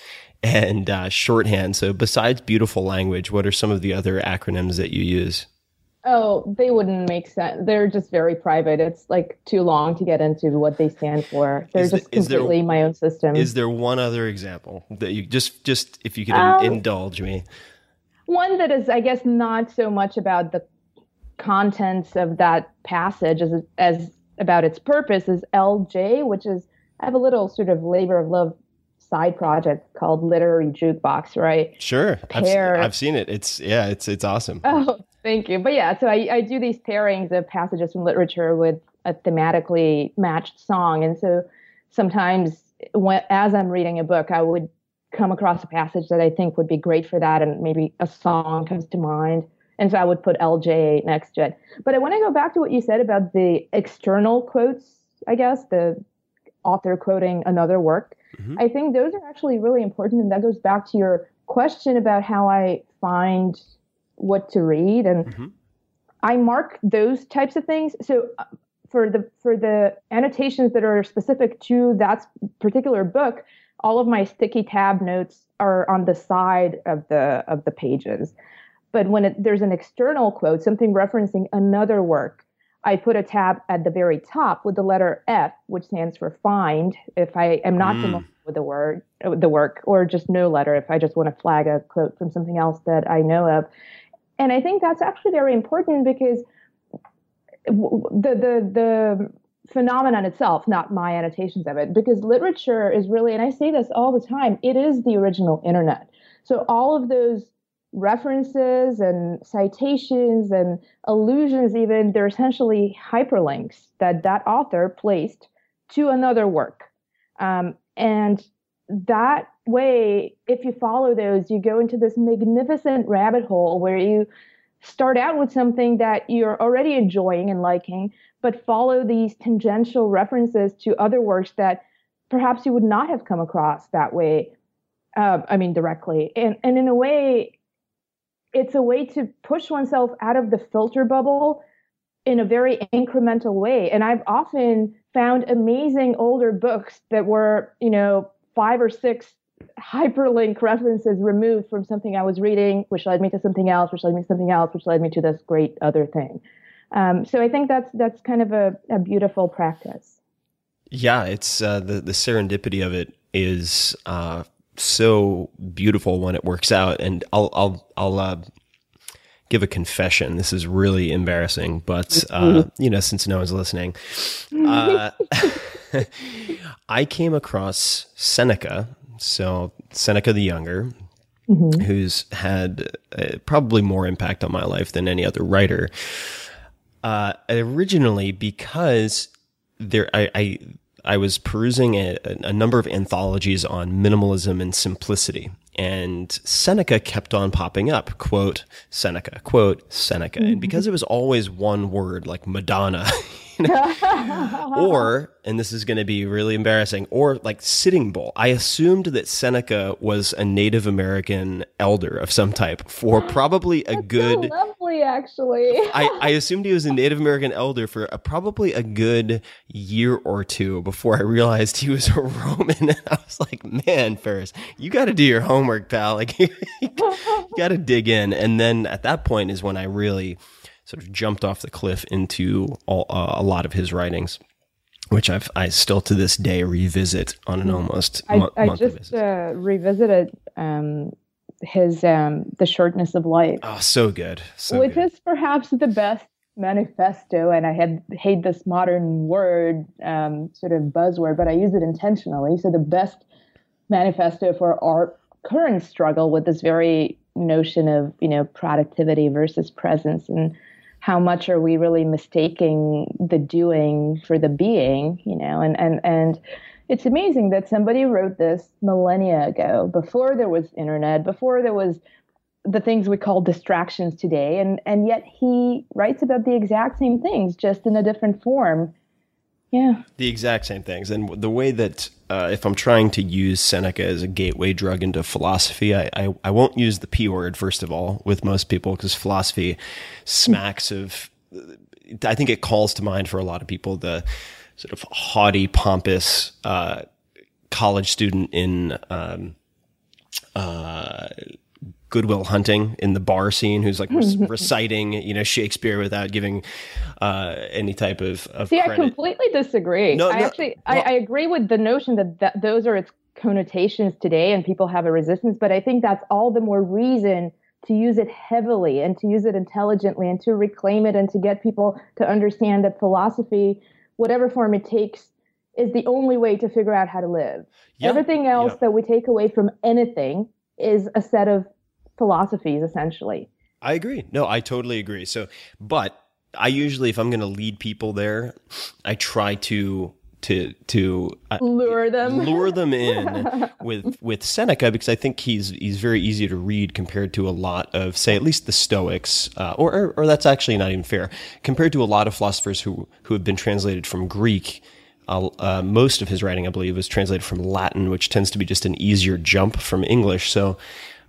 and uh, shorthand. So besides beautiful language, what are some of the other acronyms that you use? Oh, they wouldn't make sense. They're just very private. It's like too long to get into what they stand for. They're is just the, completely there, my own system. Is there one other example that you just just if you could um, indulge me? One that is, I guess, not so much about the contents of that passage as as about its purpose is LJ, which is I have a little sort of labor of love side project called Literary Jukebox, right? Sure, Pair, I've, I've seen it. It's yeah, it's it's awesome. Oh, Thank you. But yeah, so I, I do these pairings of passages from literature with a thematically matched song. And so sometimes when, as I'm reading a book, I would come across a passage that I think would be great for that. And maybe a song comes to mind. And so I would put LJ next to it. But I want to go back to what you said about the external quotes I guess, the author quoting another work. Mm-hmm. I think those are actually really important. And that goes back to your question about how I find what to read. And Mm-hmm. I mark those types of things. So uh, for the for the annotations that are specific to that particular book, all of my sticky tab notes are on the side of the of the pages. But when it, there's an external quote, something referencing another work, I put a tab at the very top with the letter F, which stands for find. If I am not mm. familiar with the word, the work, or just no letter, if I just want to flag a quote from something else that I know of. And I think that's actually very important because the the the phenomenon itself, not my annotations of it, because literature is really, and I say this all the time, it is the original internet. So all of those references and citations and allusions, even they're essentially hyperlinks that that author placed to another work. Um, and that way, if you follow those, you go into this magnificent rabbit hole where you start out with something that you're already enjoying and liking, but follow these tangential references to other works that perhaps you would not have come across that way. Uh, I mean, directly. And, and in a way, it's a way to push oneself out of the filter bubble in a very incremental way. And I've often found amazing older books that were, you know, five or six hyperlink references removed from something I was reading, which led me to something else, which led me to something else, which led me to this great other thing. Um, so I think that's that's kind of a, a beautiful practice. Yeah, it's uh, the the serendipity of it is uh, so beautiful when it works out. And I'll I'll I'll uh, give a confession. This is really embarrassing, but uh, you know, since no one's listening, uh, I came across Seneca. So Seneca the Younger, who's had uh, probably more impact on my life than any other writer. Uh, originally, because there, I, I, I was perusing a, a number of anthologies on minimalism and simplicity, and Seneca kept on popping up. Quote Seneca, quote Seneca, and mm-hmm. because it was always one word, like Madonna. or, and this is going to be really embarrassing, or like Sitting Bull. I assumed that Seneca was a Native American elder of some type for probably a good. So lovely, actually. I, I assumed he was a Native American elder for a, probably a good year or two before I realized he was a Roman. And I was like, man, Ferriss, you got to do your homework, pal. Like, you got to dig in. And then at that point is when I really sort of jumped off the cliff into all, uh, a lot of his writings, which I've, I still to this day revisit on an almost I, mo- I monthly just uh, revisited um, his um, The Shortness of Life, oh, so good. So which good. is perhaps the best manifesto. And I had hate this modern word, um, sort of buzzword, but I use it intentionally. So the best manifesto for our current struggle with this very notion of you know productivity versus presence and how much are we really mistaking the doing for the being you know? And and and it's amazing that somebody wrote this millennia ago before there was internet before there was the things we call distractions today. And and yet he writes about the exact same things just in a different form yeah the exact same things. And the way that, uh, if I'm trying to use Seneca as a gateway drug into philosophy, I, I, I won't use the P word, first of all, with most people, because philosophy smacks of, I think it calls to mind for a lot of people the sort of haughty, pompous uh, college student in. Um, uh, Good Will Hunting in the bar scene, who's like rec- reciting, you know, Shakespeare without giving uh, any type of, of See, I completely disagree. No, I no, actually, well- I, I agree with the notion that, that those are its connotations today, and people have a resistance. But I think that's all the more reason to use it heavily and to use it intelligently and to reclaim it and to get people to understand that philosophy, whatever form it takes, is the only way to figure out how to live. Yeah, Everything else yeah. that we take away from anything is a set of philosophies, essentially. I agree. No, I totally agree. So, but I usually, if I'm going to lead people there, I try to to to uh, Lure them. lure them in with with Seneca because I think he's he's very easy to read compared to a lot of say at least the Stoics, uh, or, or or that's actually not even fair compared to a lot of philosophers who who have been translated from Greek. uh, uh, most of his writing, I believe, was translated from Latin, which tends to be just an easier jump from English. So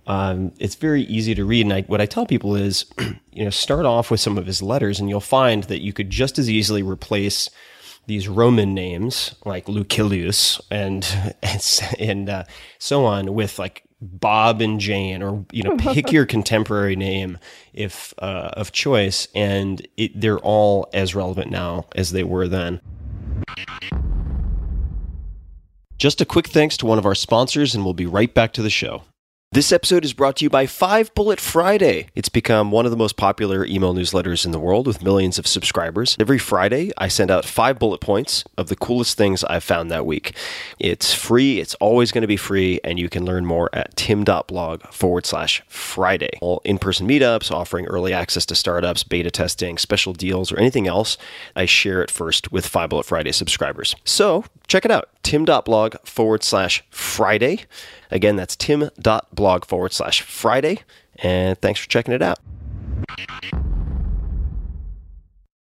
um, it's very easy to read. And I, what I tell people is, you know, start off with some of his letters, and you'll find that you could just as easily replace these Roman names like Lucilius and and, and uh, so on with like Bob and Jane, or you know, pick your contemporary name if uh, of choice, and it, they're all as relevant now as they were then. Just a quick thanks to one of our sponsors, and we'll be right back to the show. This episode is brought to you by Five Bullet Friday. It's become one of the most popular email newsletters in the world with millions of subscribers. Every Friday, I send out five bullet points of the coolest things I've found that week. It's free, it's always going to be free, and you can learn more at tim.blog forward slash Friday. All in person meetups, offering early access to startups, beta testing, special deals, or anything else, I share it first with Five Bullet Friday subscribers. So check it out tim.blog forward slash Friday. Again, that's tim.blog forward slash Friday. And thanks for checking it out.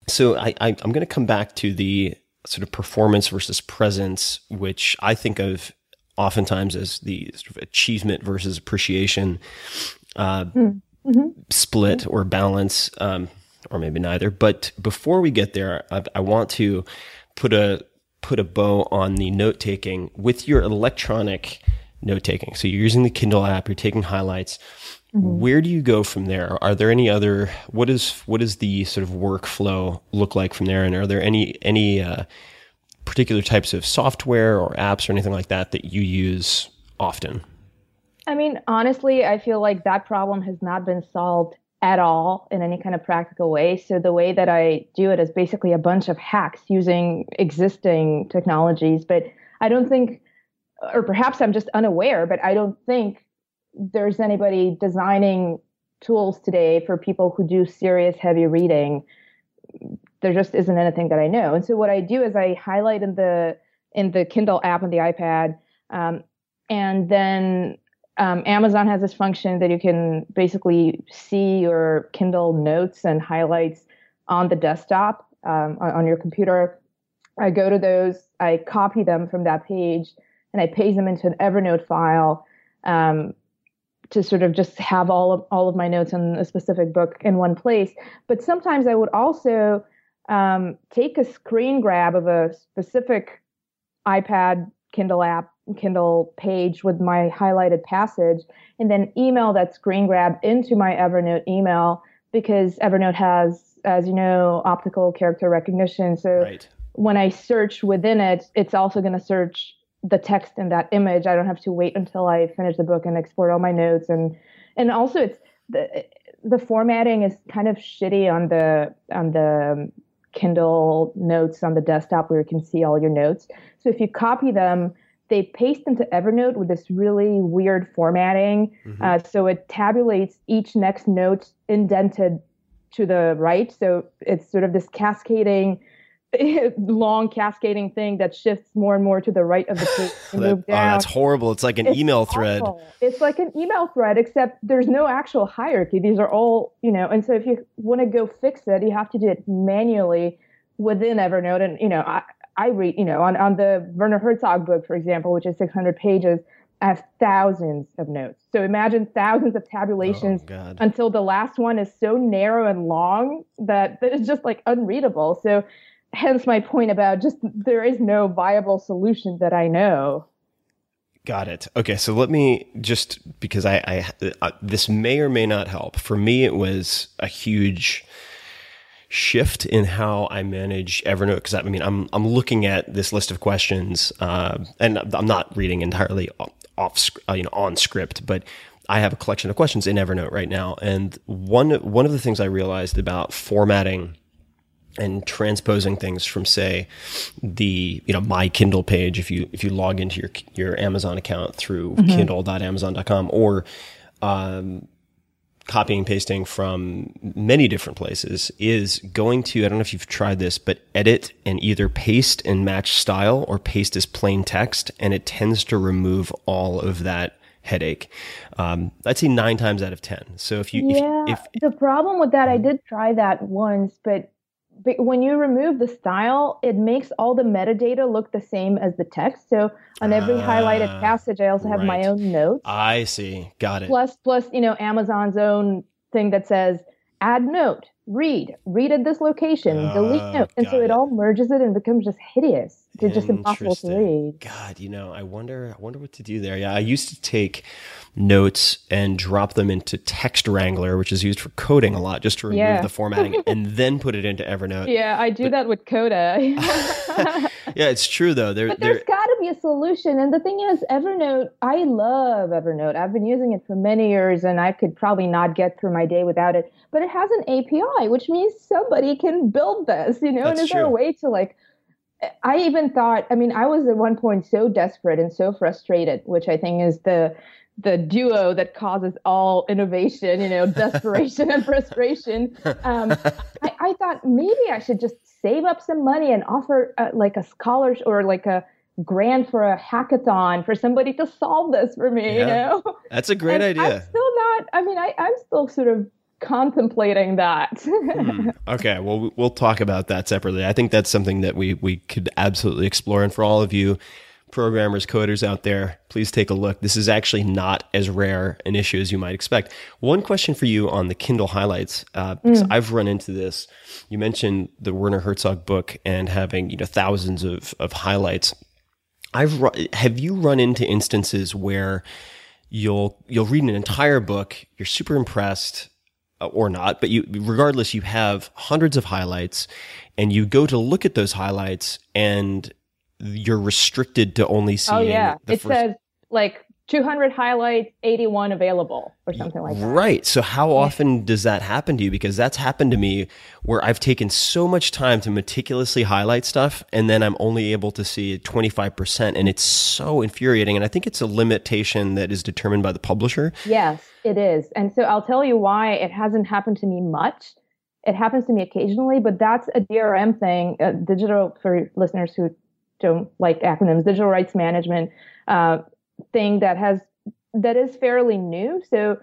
So I, I, am going to come back to the sort of performance versus presence, which I think of oftentimes as the sort of achievement versus appreciation uh, mm-hmm. split or balance, um, or maybe neither. But before we get there, I, I want to put a put a bow on the note taking with your electronic note taking. So you're using the Kindle app, you're taking highlights. Mm-hmm. Where do you go from there? Are there any other what is what does the sort of workflow look like from there? And are there any any uh, particular types of software or apps or anything like that that you use often? I mean, honestly, I feel like that problem has not been solved at all in any kind of practical way. So the way that I do it is basically a bunch of hacks using existing technologies, but I don't think or perhaps I'm just unaware, but I don't think there's anybody designing tools today for people who do serious heavy reading. There just isn't anything that I know. And so what I do is I highlight in the in the Kindle app on the iPad, um, and then um, Amazon has this function that you can basically see your Kindle notes and highlights on the desktop um, on, your computer. I go to those, I copy them from that page and I paste them into an Evernote file um, to sort of just have all of all of my notes on a specific book in one place. But sometimes I would also um, take a screen grab of a specific iPad, Kindle app, Kindle page with my highlighted passage, and then email that screen grab into my Evernote email because Evernote has, as you know, optical character recognition. So right. when I search within it, it's also going to search the text in that image. I don't have to wait until I finish the book and export all my notes and and also it's the the formatting is kind of shitty on the on the Kindle notes on the desktop where you can see all your notes. So if you copy them, they paste into Evernote with this really weird formatting. Mm-hmm. Uh, so it tabulates each next note indented to the right. So it's sort of this cascading long cascading thing that shifts more and more to the right of the page. that, oh, that's horrible. It's like an it's email thread. It's like an email thread, except there's no actual hierarchy. These are all, you know, and so if you want to go fix it, you have to do it manually within Evernote. And, you know, I, I read, you know, on, on the Werner Herzog book, for example, which is 600 pages, I have thousands of notes. So imagine thousands of tabulations oh, until the last one is so narrow and long that, that it's just like unreadable. So hence my point about just there is no viable solution that I know. Got it. Okay, so let me just because I, I uh, this may or may not help. For me, it was a huge shift in how I manage Evernote because I mean I'm I'm looking at this list of questions uh, and I'm not reading entirely off, uh, you know on script, but I have a collection of questions in Evernote right now, and one one of the things I realized about formatting and transposing things from say the you know my kindle page if you if you log into your your amazon account through mm-hmm. kindle.amazon.com or um, copying and pasting from many different places is going to i don't know if you've tried this but edit and either paste and match style or paste as plain text and it tends to remove all of that headache. Um, I'd say nine times out of ten. So if you, yeah, if, if, the problem with that, I did try that once, but but when you remove the style, it makes all the metadata look the same as the text. So on every highlighted Ah, passage, I also have my own notes. I see. Got it. plus plus you know amazon's own thing that says add note read read at this location delete Oh, note and so it, it. all merges it and becomes just hideous it's just impossible to read God, you know, I wonder, I wonder what to do there. Yeah, I used to take notes and drop them into Text Wrangler, which is used for coding a lot, just to remove Yeah. the formatting, and then put it into Evernote. yeah i do that with coda Yeah, it's true though. They're, but there's got to be a solution and the thing is evernote i love evernote i've been using it for many years and i could probably not get through my day without it but it has an api which means somebody can build this you know That's and is there a way to like I even thought, I mean, I was at one point so desperate and so frustrated, which I think is the the duo that causes all innovation, you know, desperation and frustration. Um, I, I thought maybe I should just save up some money and offer uh, like a scholarship or like a grant for a hackathon for somebody to solve this for me, you Yeah. know? that's a great And I'm idea. still not, I mean, I, I'm still sort of contemplating that. Hmm. Okay, well, we- we'll talk about that separately. I think that's something that we we could absolutely explore. And for all of you programmers, coders out there, please take a look. This is actually not as rare an issue as you might expect. One question for you on the Kindle highlights, uh, because I've run into this. You mentioned the Werner Herzog book and having you know thousands of of highlights. I've ru- have you run into instances where you'll you'll read an entire book, you're super impressed uh, or not, but you regardless you have hundreds of highlights and you go to look at those highlights and you're restricted to only seeing oh, yeah. It first says like 200 highlights, 81 available or something like that. Right. So how often does that happen to you? Because that's happened to me where I've taken so much time to meticulously highlight stuff and then I'm only able to see 25% and it's so infuriating and I think it's a limitation that is determined by the publisher. Yes, it is. And so I'll tell you why it hasn't happened to me much. It happens to me occasionally, but that's a DRM thing, uh, digital for listeners who don't like acronyms, digital rights management uh, thing that has that is fairly new. So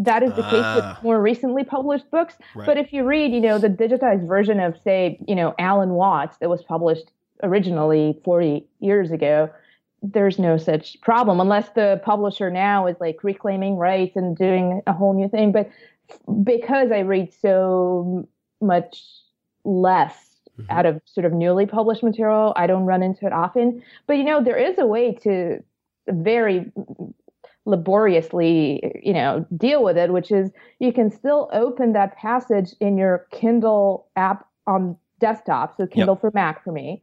that is the case Ah. with more recently published books. Right. But if you read, you know, the digitized version of, say, you know, Alan Watts that was published originally 40 years ago, there's no such problem unless the publisher now is like reclaiming rights and doing a whole new thing. But because I read so much less Mm-hmm. out of sort of newly published material, I don't run into it often. But you know, there is a way to very laboriously, you know, deal with it, which is you can still open that passage in your Kindle app on desktop, so Kindle for Mac for me,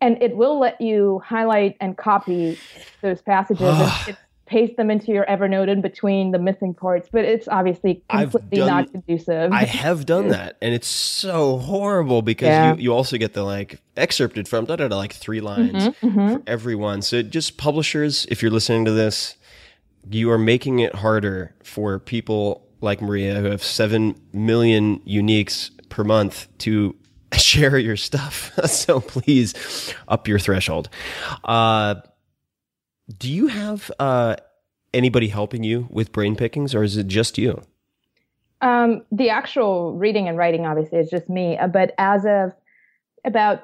and it will let you highlight and copy those passages paste them into your Evernote in between the missing parts. But it's obviously completely done- not conducive. I have done that, and it's so horrible because Yeah. you, you also get the like excerpted from da da da like three lines Mm-hmm, for everyone. So just publishers, if you're listening to this, you are making it harder for people like Maria who have seven million uniques per month to share your stuff. so please up your threshold. Uh, do you have uh, anybody helping you with brain pickings, or is it just you? Um, the actual reading and writing, obviously, is just me. Uh, But as of about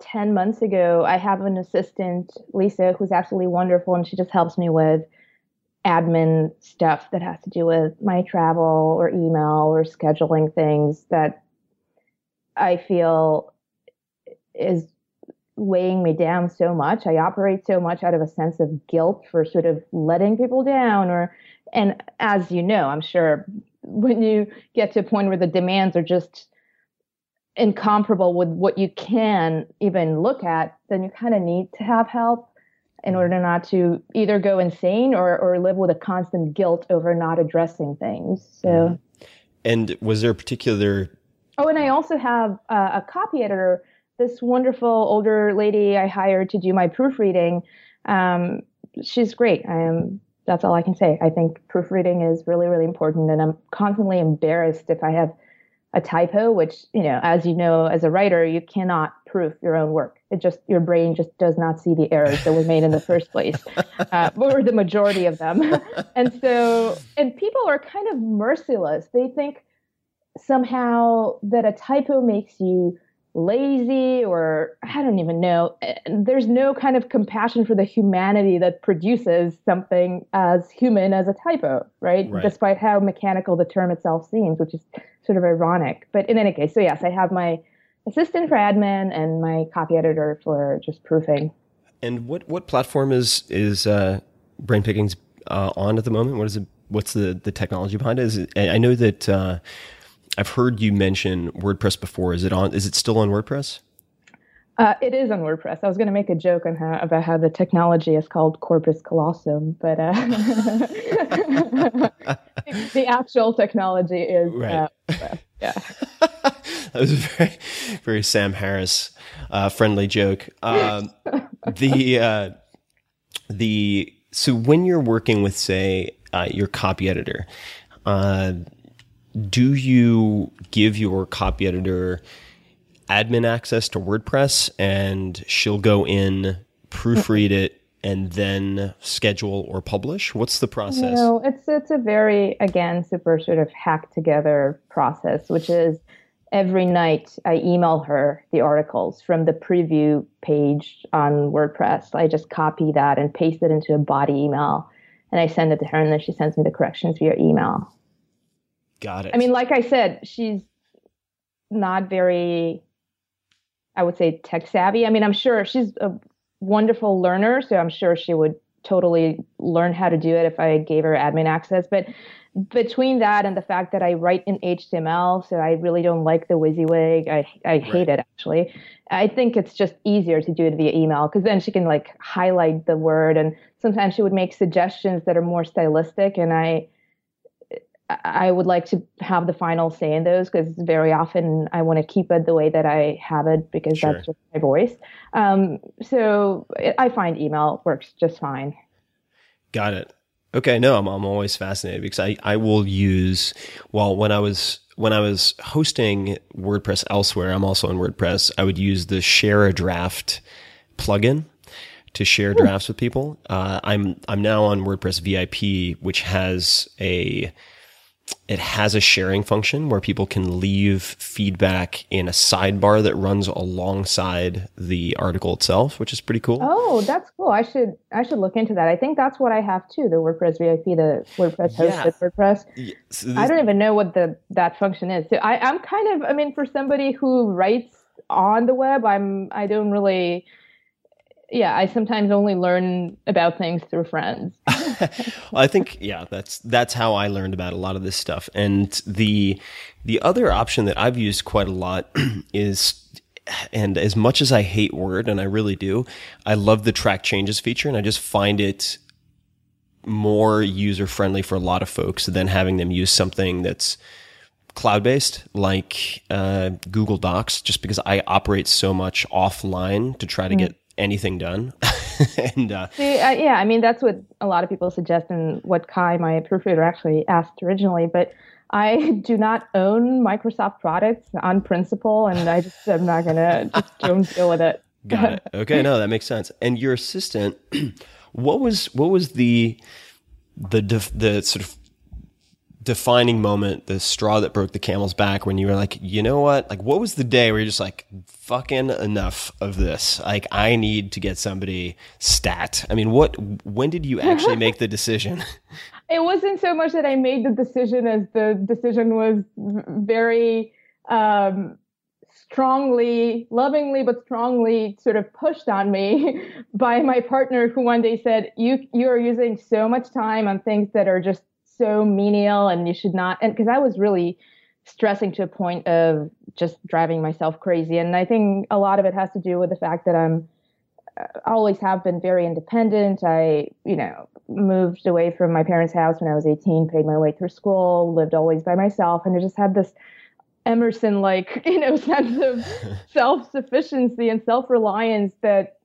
10 months ago, I have an assistant, Lisa, who's absolutely wonderful, and she just helps me with admin stuff that has to do with my travel or email or scheduling things that I feel is weighing me down so much. I operate so much out of a sense of guilt for sort of letting people down or and as you know, I'm sure when you get to a point where the demands are just incomparable with what you can even look at, then you kind of need to have help in order not to either go insane or, or live with a constant guilt over not addressing things. So, And was there a particular oh, and I also have uh, a copy editor, this wonderful older lady I hired to do my proofreading. Um, she's great. I am. That's all I can say. I think proofreading is really, really important, and I'm constantly embarrassed if I have a typo, which you know, as you know, as a writer, you cannot proof your own work. It just your brain just does not see the errors that were made in the first place, uh, or the majority of them. and so, and people are kind of merciless. They think somehow that a typo makes you lazy or I don't even know. There's no kind of compassion for the humanity that produces something as human as a typo, right? Right. Despite how mechanical the term itself seems, which is sort of ironic. But in any case, so yes, I have my assistant for admin and my copy editor for just proofing. And what what platform is is uh, Brain Pickings uh, on at the moment? What is it? What's the the technology behind it? Is it I I know that uh, I've heard you mention WordPress before. Is it on? Is it still on WordPress? Uh, it is on WordPress. I was going to make a joke on how about how the technology is called Corpus Callosum, but uh, the actual technology is Right. uh, WordPress. yeah. that was a very, very Sam Harris uh, friendly joke. Um, the uh, the so when you're working with say uh, your copy editor, uh, do you give your copy editor admin access to WordPress and she'll go in, proofread it, and then schedule or publish? What's the process? No, it's it's a very again super sort of hacked together process, which is every night I email her the articles from the preview page on WordPress. I just copy that and paste it into a body email, and I send it to her, and then she sends me the corrections via email. Got it. I mean, like I said, she's not very, I would say, tech savvy. I mean, I'm sure she's a wonderful learner, so I'm sure she would totally learn how to do it if I gave her admin access. But between that and the fact that I write in HTML, so I really don't like the WYSIWYG. I I hate it actually. I think it's just easier to do it via email because then she can like highlight the word, and sometimes she would make suggestions that are more stylistic, and I. I would like to have the final say in those because very often I want to keep it the way that I have it because Sure. that's just my voice. Um, so it, I find email works just fine. Got it. Okay, no, I'm I'm always fascinated because I I will use well when I was when I was hosting WordPress elsewhere, I'm also on WordPress. I would use the share a draft plugin to share drafts with people. Uh, I'm I'm now on WordPress VIP, which has a it has a sharing function where people can leave feedback in a sidebar that runs alongside the article itself, which is pretty cool. Oh, that's cool. I should I should look into that. I think that's what I have too. The WordPress VIP, the WordPress hosted Yeah. WordPress. Yeah, so I don't even know what the that function is. So I, I'm kind of I mean, for somebody who writes on the web, I'm I don't really yeah, I sometimes only learn about things through friends. Well, I think yeah, that's that's how I learned about a lot of this stuff. And the the other option that I've used quite a lot is and as much as I hate Word and I really do, I love the track changes feature and I just find it more user friendly for a lot of folks than having them use something that's cloud based like uh, Google Docs just because I operate so much offline to try to get anything done. and uh, See, uh, yeah, I mean that's what a lot of people suggest, and what Kai, my proofreader, actually asked originally. But I do not own Microsoft products on principle, and I just I'm not gonna just don't deal with it. Got it. Okay, no, that makes sense. And your assistant, what was what was the the the sort of defining moment, the straw that broke the camel's back when you were like, you know what? Like, what was the day where you're just like, fucking enough of this? Like, I need to get somebody stat. I mean, what? When did you actually make the decision? It wasn't so much that I made the decision as the decision was very um, strongly, lovingly, but strongly sort of pushed on me by my partner, who one day said, "You you are using so much time on things that are just so menial, and you should not." And because I was really stressing to a point of just driving myself crazy, and I think a lot of it has to do with the fact that I'm uh, always have been very independent. I, you know, moved away from my parents' house when I was 18, paid my way through school, lived always by myself, and I just had this Emerson like, you know, sense of self-sufficiency and self-reliance that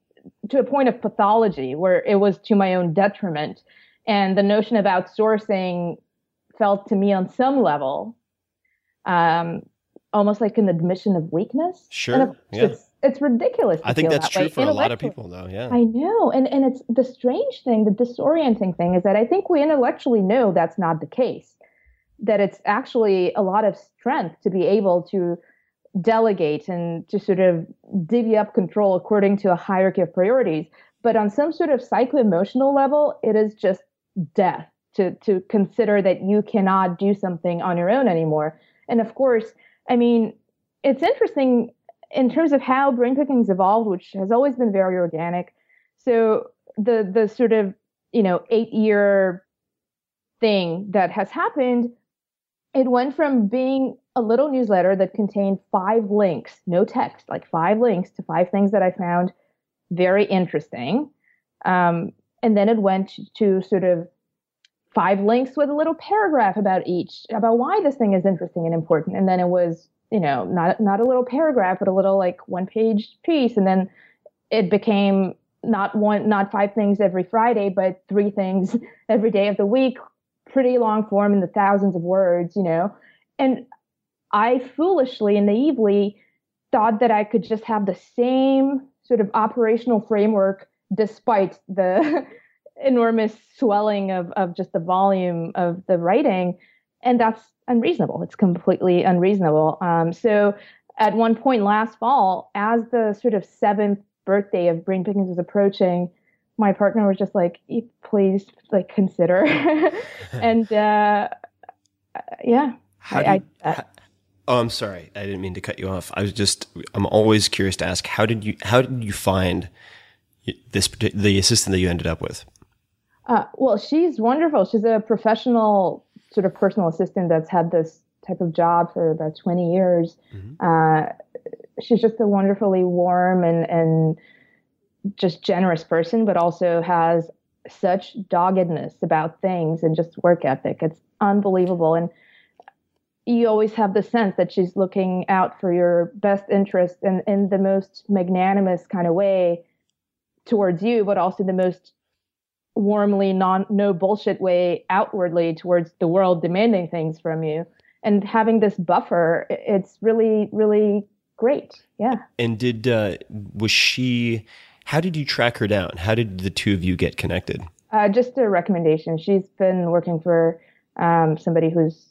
to a point of pathology where it was to my own detriment. And the notion of outsourcing felt to me on some level um, almost like an admission of weakness. Sure, yeah. it's, it's ridiculous. I think that's that true for a lot of people, though. Yeah. I know. And and it's the strange thing, the disorienting thing is that I think we intellectually know that's not the case. that it's actually a lot of strength to be able to delegate and to sort of divvy up control according to a hierarchy of priorities. But on some sort of psycho-emotional level, it is just death to to consider that you cannot do something on your own anymore. And of course, I mean, it's interesting in terms of how brain pickings evolved, which has always been very organic. So the the sort of you know eight year thing that has happened, it went from being a little newsletter that contained five links, no text, like five links to five things that I found very interesting. Um, and then it went to sort of five links with a little paragraph about each, about why this thing is interesting and important. And then it was, you know, not not a little paragraph, but a little like one page piece. And then it became not one, not five things every Friday, but three things every day of the week, pretty long form in the thousands of words, you know. And I foolishly and naively thought that I could just have the same sort of operational framework despite the enormous swelling of, of just the volume of the writing. And that's unreasonable. It's completely unreasonable. Um, so at one point last fall, as the sort of seventh birthday of Brain Pickings was approaching, my partner was just like, please, like, consider. and uh, yeah, How do you, I, I, Oh, I'm sorry. I didn't mean to cut you off. I was just, I'm always curious to ask, how did you, how did you find this, the assistant that you ended up with? Uh, well, she's wonderful. She's a professional sort of personal assistant that's had this type of job for about 20 years. Mm-hmm. Uh, she's just a wonderfully warm and, and just generous person, but also has such doggedness about things and just work ethic. It's unbelievable. And you always have the sense that she's looking out for your best interest and in the most magnanimous kind of way towards you, but also the most warmly non no bullshit way outwardly towards the world demanding things from you. And having this buffer, it's really, really great. Yeah. And did uh, was she? How did you track her down? How did the two of you get connected? Uh, just a recommendation. She's been working for um, somebody who's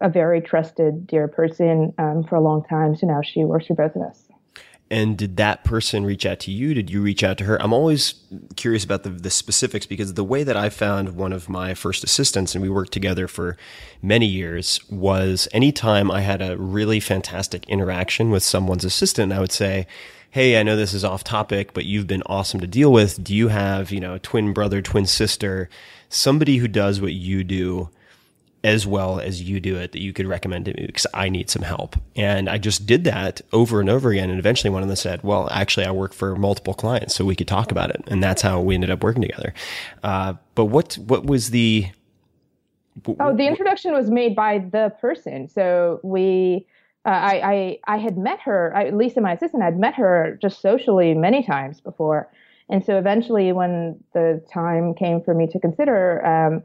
a very trusted, dear person um, for a long time. So now she works for both of us. And did that person reach out to you? Did you reach out to her? I'm always curious about the, the specifics because the way that I found one of my first assistants, and we worked together for many years, was anytime I had a really fantastic interaction with someone's assistant, I would say, Hey, I know this is off topic, but you've been awesome to deal with. Do you have, you know, twin brother, twin sister, somebody who does what you do? As well as you do it that you could recommend to me because I need some help. And I just did that over and over again. And eventually one of them said, well, actually I work for multiple clients, so we could talk about it. And that's how we ended up working together. Uh, but what, what was the, Oh, the introduction was made by the person. So we, uh, I, I, I had met her, I, Lisa, my assistant, I'd met her just socially many times before. And so eventually when the time came for me to consider, um,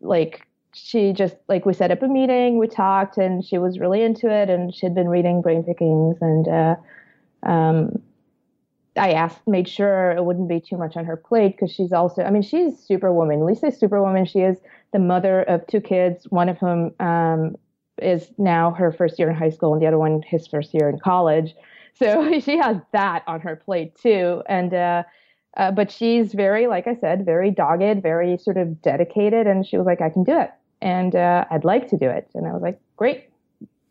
like she just like we set up a meeting, we talked, and she was really into it, and she'd been reading brain pickings, and uh, um, I asked, made sure it wouldn't be too much on her plate because she's also, I mean, she's superwoman. Lisa's superwoman. She is the mother of two kids, one of whom um, is now her first year in high school, and the other one his first year in college. So she has that on her plate too, and. Uh, uh, but she's very, like I said, very dogged, very sort of dedicated. And she was like, I can do it and uh, I'd like to do it. And I was like, great,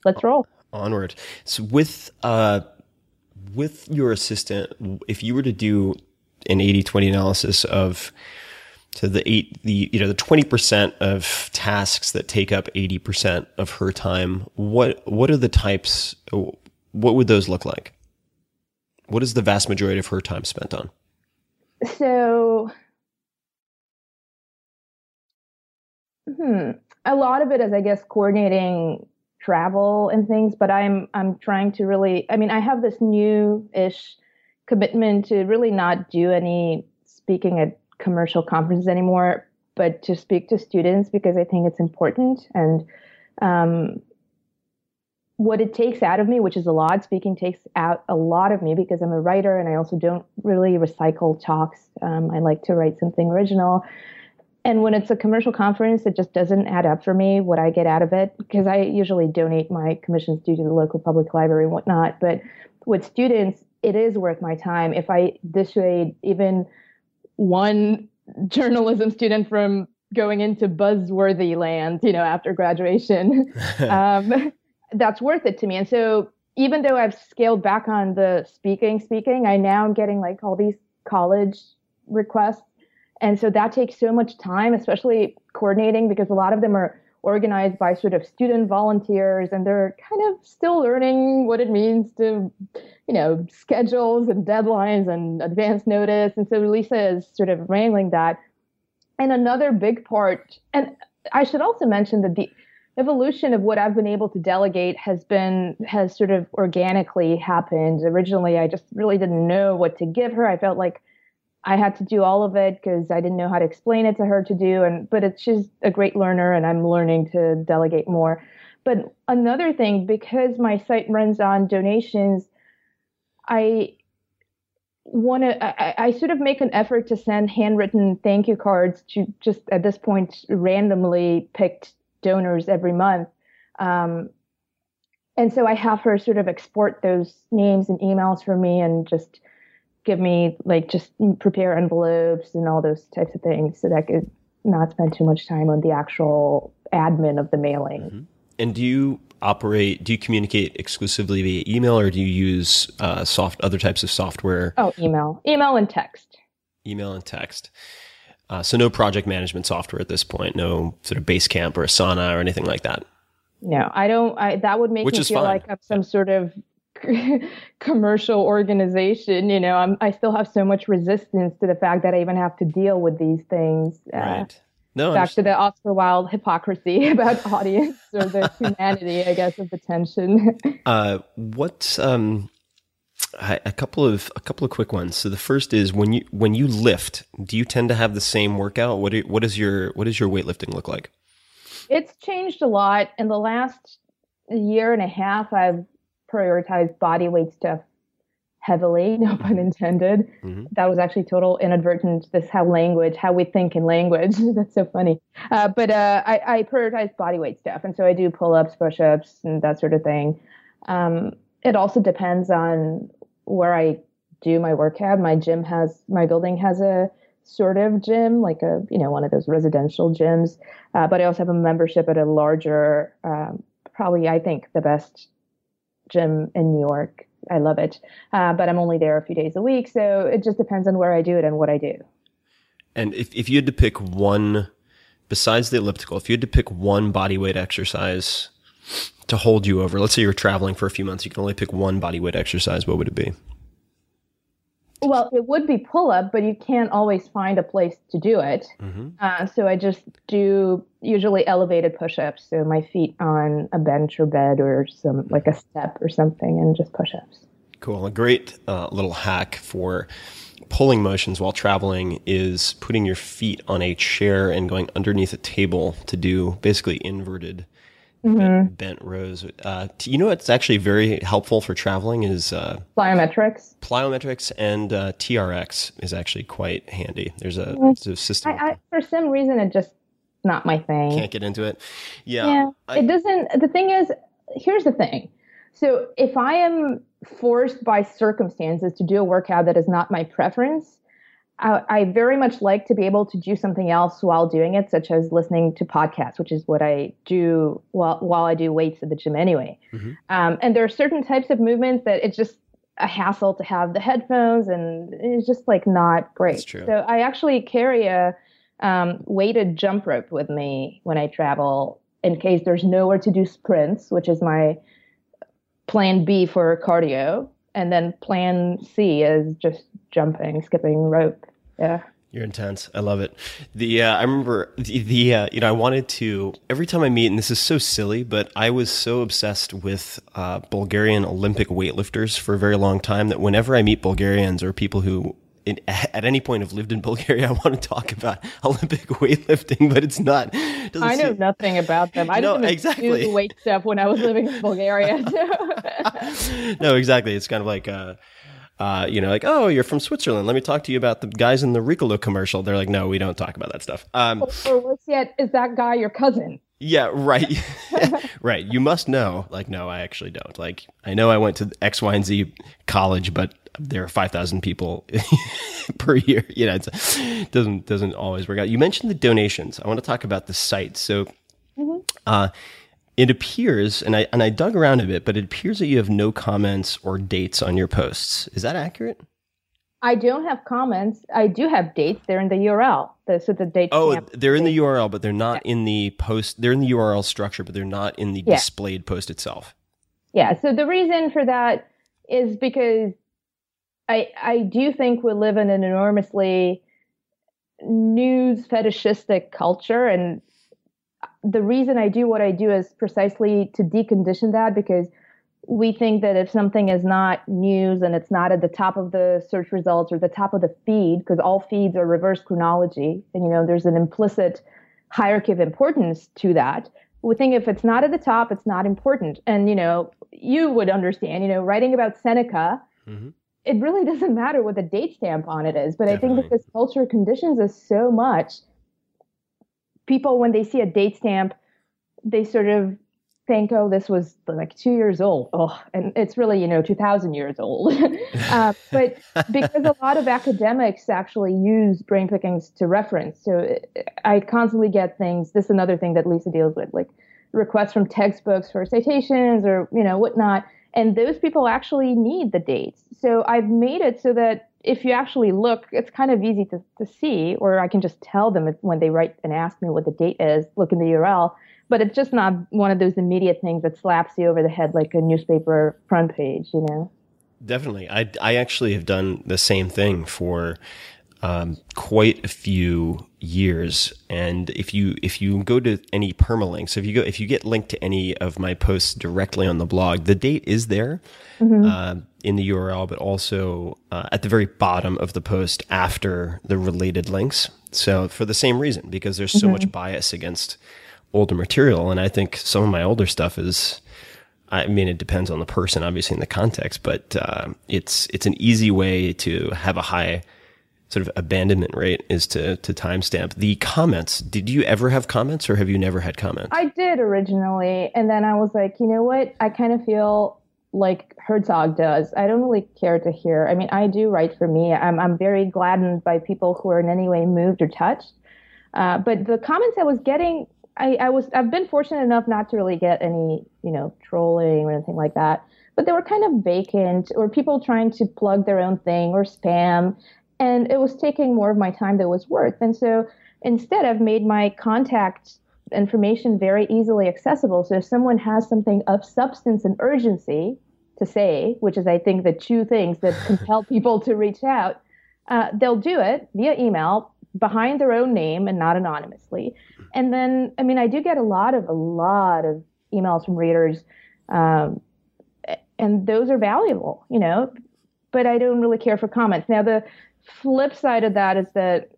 let's roll. Onward. So with uh, with your assistant, if you were to do an 80-20 analysis of to the eight the you know the 20% of tasks that take up 80% of her time what what are the types what would those look like what is the vast majority of her time spent on so Hmm. A lot of it is, I guess, coordinating travel and things. But I'm I'm trying to really. I mean, I have this new-ish commitment to really not do any speaking at commercial conferences anymore, but to speak to students because I think it's important and. Um, what it takes out of me, which is a lot, speaking takes out a lot of me because I'm a writer and I also don't really recycle talks. Um, I like to write something original and when it's a commercial conference, it just doesn't add up for me what I get out of it because I usually donate my commissions due to the local public library and whatnot. But with students, it is worth my time if I dissuade even one journalism student from going into buzzworthy land, you know, after graduation. um, that's worth it to me. And so even though I've scaled back on the speaking, speaking, I now am getting like all these college requests. And so that takes so much time, especially coordinating because a lot of them are organized by sort of student volunteers and they're kind of still learning what it means to, you know, schedules and deadlines and advance notice. And so Lisa is sort of wrangling that. And another big part, and I should also mention that the evolution of what I've been able to delegate has been has sort of organically happened. Originally, I just really didn't know what to give her. I felt like I had to do all of it because I didn't know how to explain it to her to do. And but it's she's a great learner, and I'm learning to delegate more. But another thing, because my site runs on donations, I want to I, I, sort of make an effort to send handwritten thank you cards to just at this point randomly picked donors every month um, and so i have her sort of export those names and emails for me and just give me like just prepare envelopes and all those types of things so that I could not spend too much time on the actual admin of the mailing mm-hmm. and do you operate? Do you communicate exclusively via email, or do you use uh, soft other types of software? Oh, email, email and text. Email and text. Uh, so no project management software at this point. No sort of Basecamp or Asana or anything like that. No, I don't. I, that would make Which me feel fine. like I'm some sort of commercial organization. You know, I'm, I still have so much resistance to the fact that I even have to deal with these things. Uh, right. No, back to the Oscar Wilde hypocrisy about audience or the humanity, I guess, of the tension. uh, what um, a couple of a couple of quick ones. So the first is when you when you lift, do you tend to have the same workout? What do, what is your what does your weightlifting look like? It's changed a lot in the last year and a half. I've prioritized body weight stuff heavily, no pun intended. Mm-hmm. That was actually total inadvertent. This how language, how we think in language. That's so funny. Uh, but uh, I, I, prioritize body weight stuff, and so I do pull ups, push ups, and that sort of thing. Um, it also depends on where I do my workout. My gym has my building has a sort of gym, like a you know one of those residential gyms, uh, but I also have a membership at a larger, um, probably I think the best gym in New York I love it. Uh, but I'm only there a few days a week, so it just depends on where I do it and what I do. And if if you had to pick one, besides the elliptical, if you had to pick one body weight exercise to hold you over, let's say you're traveling for a few months, you can only pick one body weight exercise. What would it be? Well, it would be pull up, but you can't always find a place to do it. Mm-hmm. Uh, so I just do usually elevated push ups. So my feet on a bench or bed or some like a step or something and just push ups. Cool. A great uh, little hack for pulling motions while traveling is putting your feet on a chair and going underneath a table to do basically inverted mm-hmm. bent, rows. Uh, you know what's actually very helpful for traveling is uh, plyometrics. Plyometrics and uh, TRX is actually quite handy. There's a, mm-hmm. a system. I, I, for some reason, it just not my thing. Can't get into it. Yeah. Yeah. I, it doesn't. The thing is, here's the thing. So if I am forced by circumstances to do a workout that is not my preference, I, I, very much like to be able to do something else while doing it, such as listening to podcasts, which is what I do while while I do weights at the gym anyway. Mm-hmm. Um, and there are certain types of movements that it's just a hassle to have the headphones, and it's just like not great. So I actually carry a um, weighted jump rope with me when I travel in case there's nowhere to do sprints, which is my plan B for cardio. And then plan C is just jumping, skipping rope. Yeah. You're intense. I love it. The uh, I remember the, the uh, you know I wanted to every time I meet and this is so silly, but I was so obsessed with uh, Bulgarian Olympic weightlifters for a very long time that whenever I meet Bulgarians or people who in, at any point have lived in Bulgaria, I want to talk about Olympic weightlifting, but it's not. I know seem, nothing about them. I didn't exactly. do weight stuff when I was living in Bulgaria. no, exactly. It's kind of like. Uh, uh, you know, like, oh, you're from Switzerland. Let me talk to you about the guys in the Ricola commercial. They're like, no, we don't talk about that stuff. Um, or, or worse yet, is that guy your cousin? yeah, right, right. You must know. Like, no, I actually don't. Like, I know I went to X, Y, and Z college, but there are five thousand people per year. You know, it doesn't doesn't always work out. You mentioned the donations. I want to talk about the site. So, uh, it appears, and I and I dug around a bit, but it appears that you have no comments or dates on your posts. Is that accurate? I don't have comments. I do have dates. They're in the URL. The, so the date. Oh, they're in the URL, but they're not in the post. They're in the URL structure, but they're not in the Yeah. displayed post itself. Yeah. So the reason for that is because I I do think we live in an enormously news fetishistic culture, and the reason I do what I do is precisely to decondition that because we think that if something is not news and it's not at the top of the search results or the top of the feed, because all feeds are reverse chronology, and you know there's an implicit hierarchy of importance to that. We think if it's not at the top, it's not important. And you know, you would understand. You know, writing about Seneca, mm-hmm. it really doesn't matter what the date stamp on it is. But I think Definitely. because culture conditions us so much, people when they see a date stamp, they sort of think, oh, this was like two years old. Oh, and it's really, you know, 2,000 years old. uh, but because a lot of academics actually use brain pickings to reference. So uh, I constantly get things. This is another thing that Lisa deals with, like requests from textbooks for citations or, you know, whatnot. And those people actually need the dates. So I've made it so that if you actually look, it's kind of easy to, to see, or I can just tell them if, when they write and ask me what the date is, look in the URL. But it's just not one of those immediate things that slaps you over the head like a newspaper front page, you know? Definitely. I, I actually have done the same thing for um, quite a few years. And if you if you go to any permalinks, if you go if you get linked to any of my posts directly on the blog, the date is there uh, in the URL, but also uh, at the very bottom of the post after the related links. So for the same reason, because there's so much bias against older material, and I think some of my older stuff is. I mean, it depends on the person, obviously, in the context, but uh, it's it's an easy way to have a high sort of abandonment rate is to to timestamp the comments. Did you ever have comments, or have you never had comments? I did originally, and then I was like, you know what? I kind of feel like Herzog does. I don't really care to hear. I mean, I do write for me. I'm I'm very gladdened by people who are in any way moved or touched. Uh, but the comments I was getting, I, I was I've been fortunate enough not to really get any, you know, trolling or anything like that. But they were kind of vacant, or people trying to plug their own thing, or spam, and it was taking more of my time than it was worth. And so instead, I've made my contact information very easily accessible. So if someone has something of substance and urgency to say, which is I think the two things that compel people to reach out, uh, they'll do it via email behind their own name and not anonymously. And then, I mean, I do get a lot of a lot of emails from readers, um, and those are valuable, you know. But I don't really care for comments. Now, the flip side of that is that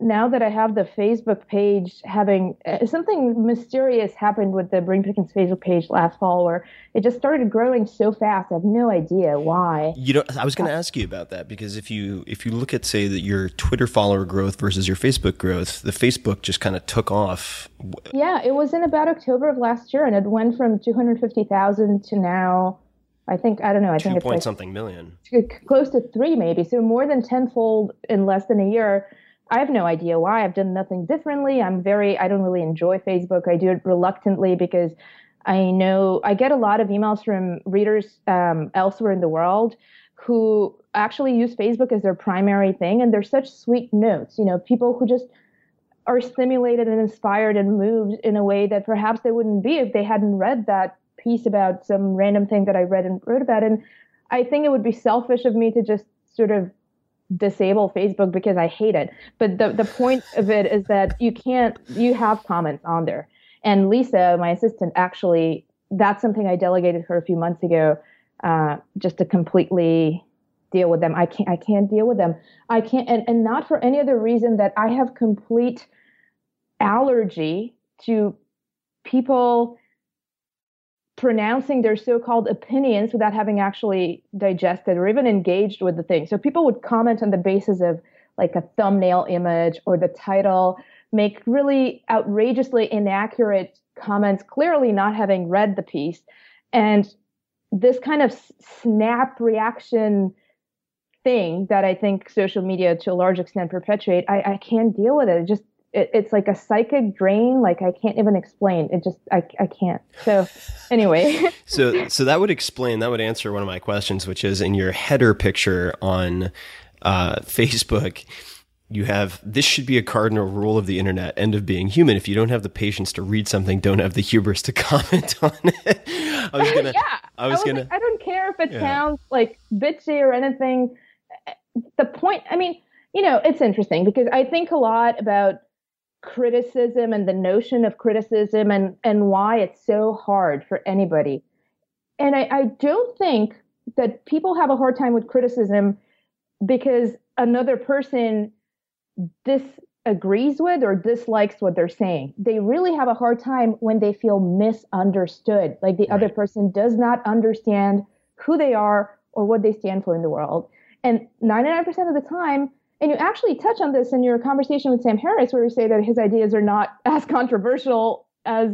now that I have the Facebook page, having uh, something mysterious happened with the Brain Pickings Facebook page last fall, where it just started growing so fast. I have no idea why. You know, I was going to ask you about that because if you if you look at say that your Twitter follower growth versus your Facebook growth, the Facebook just kind of took off. Yeah, it was in about October of last year, and it went from 250,000 to now, I think, I don't know, I Two think it's point like something million. close to three maybe. So more than tenfold in less than a year. I have no idea why. I've done nothing differently. I'm very, I don't really enjoy Facebook. I do it reluctantly because I know I get a lot of emails from readers um, elsewhere in the world who actually use Facebook as their primary thing. And they're such sweet notes, you know, people who just are stimulated and inspired and moved in a way that perhaps they wouldn't be if they hadn't read that piece about some random thing that I read and wrote about. And I think it would be selfish of me to just sort of disable Facebook because I hate it. But the, the point of it is that you can't, you have comments on there. And Lisa, my assistant, actually, that's something I delegated her a few months ago, uh, just to completely deal with them. I can't, I can't deal with them. I can't, and, and not for any other reason that I have complete allergy to people pronouncing their so-called opinions without having actually digested or even engaged with the thing. So people would comment on the basis of like a thumbnail image or the title, make really outrageously inaccurate comments, clearly not having read the piece. And this kind of snap reaction thing that I think social media to a large extent perpetuate, I, I can't deal with it. it just it, it's like a psychic drain. Like I can't even explain. It just I, I can't. So anyway. so so that would explain that would answer one of my questions, which is in your header picture on uh, Facebook. You have this should be a cardinal rule of the internet, end of being human. If you don't have the patience to read something, don't have the hubris to comment on it. I was gonna, yeah, I was, I was gonna, like, I don't care if it Yeah. sounds like bitchy or anything. The point, I mean, you know, it's interesting because I think a lot about criticism and the notion of criticism and and why it's so hard for anybody. And I, I don't think that people have a hard time with criticism because another person disagrees with or dislikes what they're saying. They really have a hard time when they feel misunderstood, like the other person does not understand who they are or what they stand for in the world. And 99% of the time, and you actually touch on this in your conversation with Sam Harris, where you say that his ideas are not as controversial as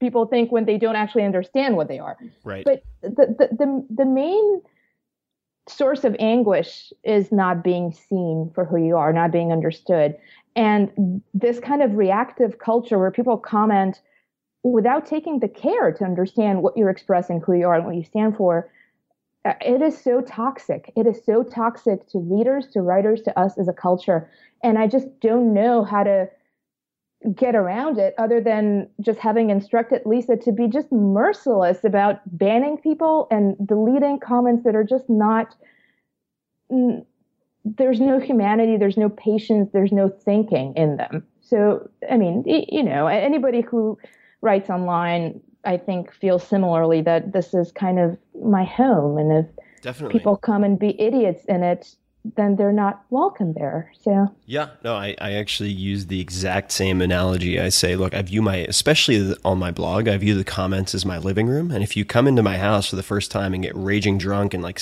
people think when they don't actually understand what they are. right. But the, the, the, the main source of anguish is not being seen for who you are, not being understood. And this kind of reactive culture where people comment without taking the care to understand what you're expressing, who you are, and what you stand for, Uh, it is so toxic. It is so toxic to readers, to writers, to us as a culture. And I just don't know how to get around it other than just having instructed Lisa to be just merciless about banning people and deleting comments that are just not there's no humanity, there's no patience, there's no thinking in them. So, I mean, you know, anybody who writes online, I think, feel similarly that this is kind of my home. And if Definitely. people come and be idiots in it, then they're not welcome there. So, Yeah, no, I, I actually use the exact same analogy. I say, look, I view my, especially on my blog, I view the comments as my living room. And if you come into my house for the first time and get raging drunk and like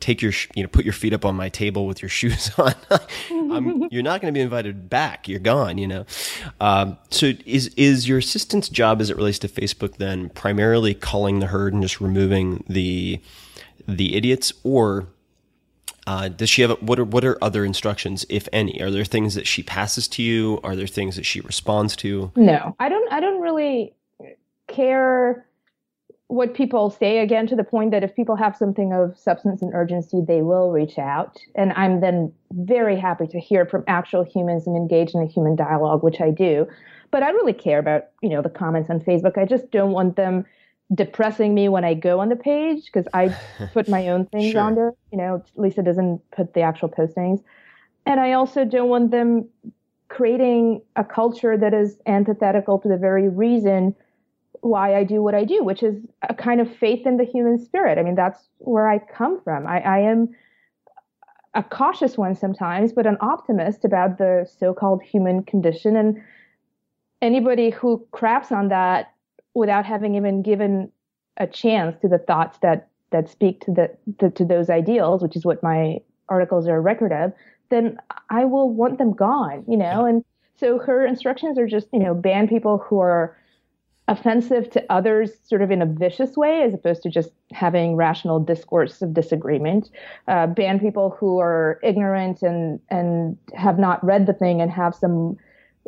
take your, you know, put your feet up on my table with your shoes on, I'm, you're not going to be invited back. You're gone, you know? Um, so is, is your assistant's job as it relates to Facebook then primarily culling the herd and just removing the, the idiots or uh, does she have what are what are other instructions, if any? Are there things that she passes to you? Are there things that she responds to? No, I don't. I don't really care what people say. Again, to the point that if people have something of substance and urgency, they will reach out, and I'm then very happy to hear from actual humans and engage in a human dialogue, which I do. But I really care about you know the comments on Facebook. I just don't want them depressing me when I go on the page because I put my own things Sure. on there. You know, Lisa doesn't put the actual postings, and I also don't want them creating a culture that is antithetical to the very reason why I do what I do, which is a kind of faith in the human spirit. I mean, that's where I come from. I, I am a cautious one sometimes, but an optimist about the so called human condition. And anybody who craps on that without having even given a chance to the thoughts that, that speak to, the, to, to those ideals, which is what my articles are a record of, then I will want them gone, you know? And so her instructions are just, you know, ban people who are offensive to others sort of in a vicious way as opposed to just having rational discourse of disagreement uh, ban people who are ignorant and and have not read the thing and have some